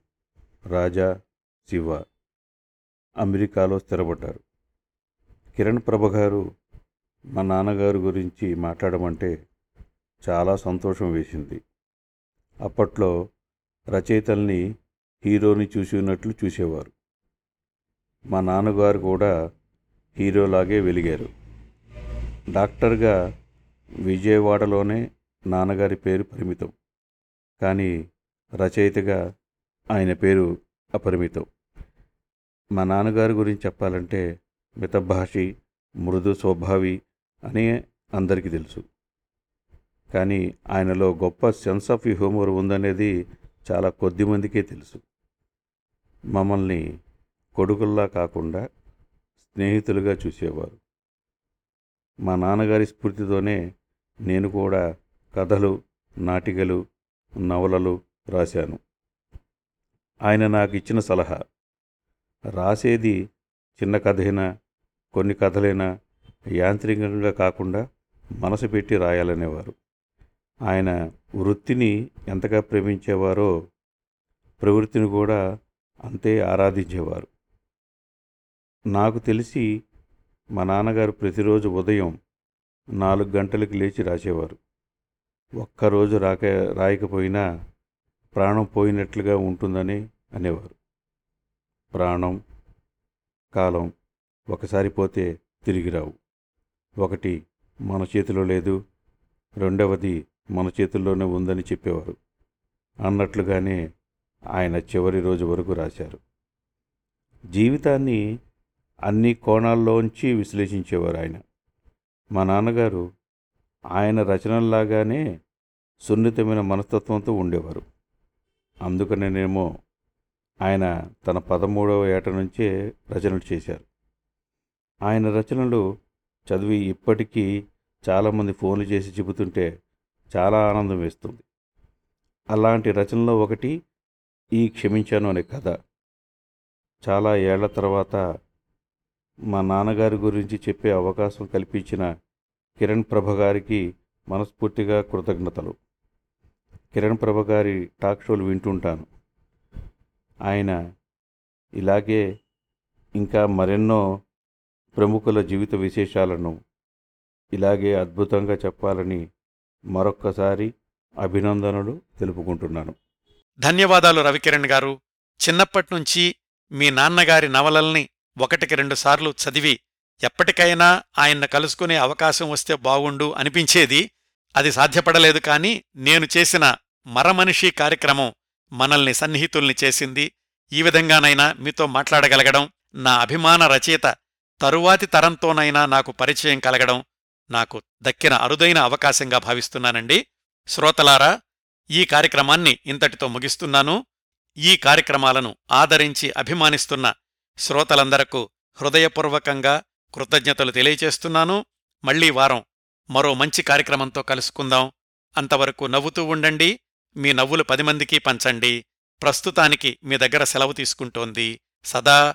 రాజా శివ అమెరికాలో స్థిరపడ్డారు. కిరణ్ ప్రభ గారు మా నాన్నగారు గురించి మాట్లాడమంటే చాలా సంతోషం వేసింది. అప్పట్లో రచయితల్ని హీరోని చూసి ఉన్నట్లు చూసేవారు. మా నాన్నగారు కూడా హీరోలాగే వెలిగారు. డాక్టర్గా విజయవాడలోనే నాన్నగారి పేరు పరిమితం. కానీ రచయితగా ఆయన పేరు అపరిమితం. మా నాన్నగారి గురించి చెప్పాలంటే మితభాషి మృదు స్వభావి అని అందరికీ తెలుసు. కానీ ఆయనలో గొప్ప సెన్స్ ఆఫ్ హ్యూమర్ ఉందనేది చాలా కొద్ది మందికే తెలుసు. మమ్మల్ని కొడుకుల్లా కాకుండా స్నేహితులుగా చూసేవారు. మా నాన్నగారి స్ఫూర్తితోనే నేను కూడా కథలు నాటికలు నవలలు రాశాను. ఆయన నాకు ఇచ్చిన సలహా రాసేది చిన్న కథైనా కొన్ని కథలైనా యాంత్రికంగా కాకుండా మనసు పెట్టి రాయాలనేవారు. ఆయన వృత్తిని ఎంతగా ప్రేమించేవారో ప్రవృత్తిని కూడా అంతే ఆరాధించేవారు. నాకు తెలిసి మా నాన్నగారు ప్రతిరోజు ఉదయం నాలుగు గంటలకు లేచి రాసేవారు. ఒక్కరోజు రాక రాయకపోయినా ప్రాణం పోయినట్లుగా ఉంటుందని అనేవారు. ప్రాణం కాలం ఒకసారి పోతే తిరిగి రావు. ఒకటి మన చేతిలో లేదు రెండవది మన చేతుల్లోనే ఉందని చెప్పేవారు. అన్నట్లుగానే ఆయన చివరి రోజు వరకు రాశారు. జీవితాన్ని అన్ని కోణాల్లోంచి విశ్లేషించేవారు ఆయన. మా నాన్నగారు ఆయన రచనల్లాగానే సున్నితమైన మనస్తత్వంతో ఉండేవారు. అందుకనేనేమో ఆయన తన పదమూడవ ఏట నుంచే రచనలు చేశారు. ఆయన రచనలు చదివి ఇప్పటికీ చాలామంది ఫోన్లు చేసి చెబుతుంటే చాలా ఆనందం వేస్తుంది. అలాంటి రచనలో ఒకటి ఈ క్షమించాను అనే కథ. చాలా ఏళ్ళ తర్వాత మా నాన్నగారి గురించి చెప్పే అవకాశం కల్పించిన కిరణ్ ప్రభ గారికి మనస్ఫూర్తిగా కృతజ్ఞతలు. కిరణ్ ప్రభ గారి టాక్ షోలు వింటుంటాను. ఆయన ఇలాగే ఇంకా మరెన్నో ప్రముఖుల జీవిత విశేషాలను ఇలాగే అద్భుతంగా చెప్పాలని మరొక్కసారి అభినందనలు తెలుపుకుంటున్నాను. ధన్యవాదాలు రవికిరణ్ గారు. చిన్నప్పటినుంచి మీ నాన్నగారి నవలల్ని ఒకటికి రెండుసార్లు చదివి ఎప్పటికైనా ఆయన్ను కలుసుకునే అవకాశం వస్తే బాగుండు అనిపించేది. అది సాధ్యపడలేదు కానీ నేను చేసిన మరమనిషి కార్యక్రమం మనల్ని సన్నిహితుల్ని చేసింది. ఈ విధంగానైనా మీతో మాట్లాడగలగడం నా అభిమాన రచయిత తరువాతి తరంతోనైనా నాకు పరిచయం కలగడం నాకు దక్కిన అరుదైన అవకాశంగా భావిస్తున్నానండి. శ్రోతలారా ఈ కార్యక్రమాన్ని ఇంతటితో ముగిస్తున్నాను. ఈ కార్యక్రమాలను ఆదరించి అభిమానిస్తున్న శ్రోతలందరకు హృదయపూర్వకంగా కృతజ్ఞతలు తెలియచేస్తున్నాను మళ్ళీ వారం మరో మంచి కార్యక్రమంతో కలుసుకుందాం. అంతవరకు నవ్వుతూ ఉండండి. మీ నవ్వులు పది మందికి పంచండి. ప్రస్తుతానికి మీ దగ్గర సెలవు తీసుకుంటోంది సదా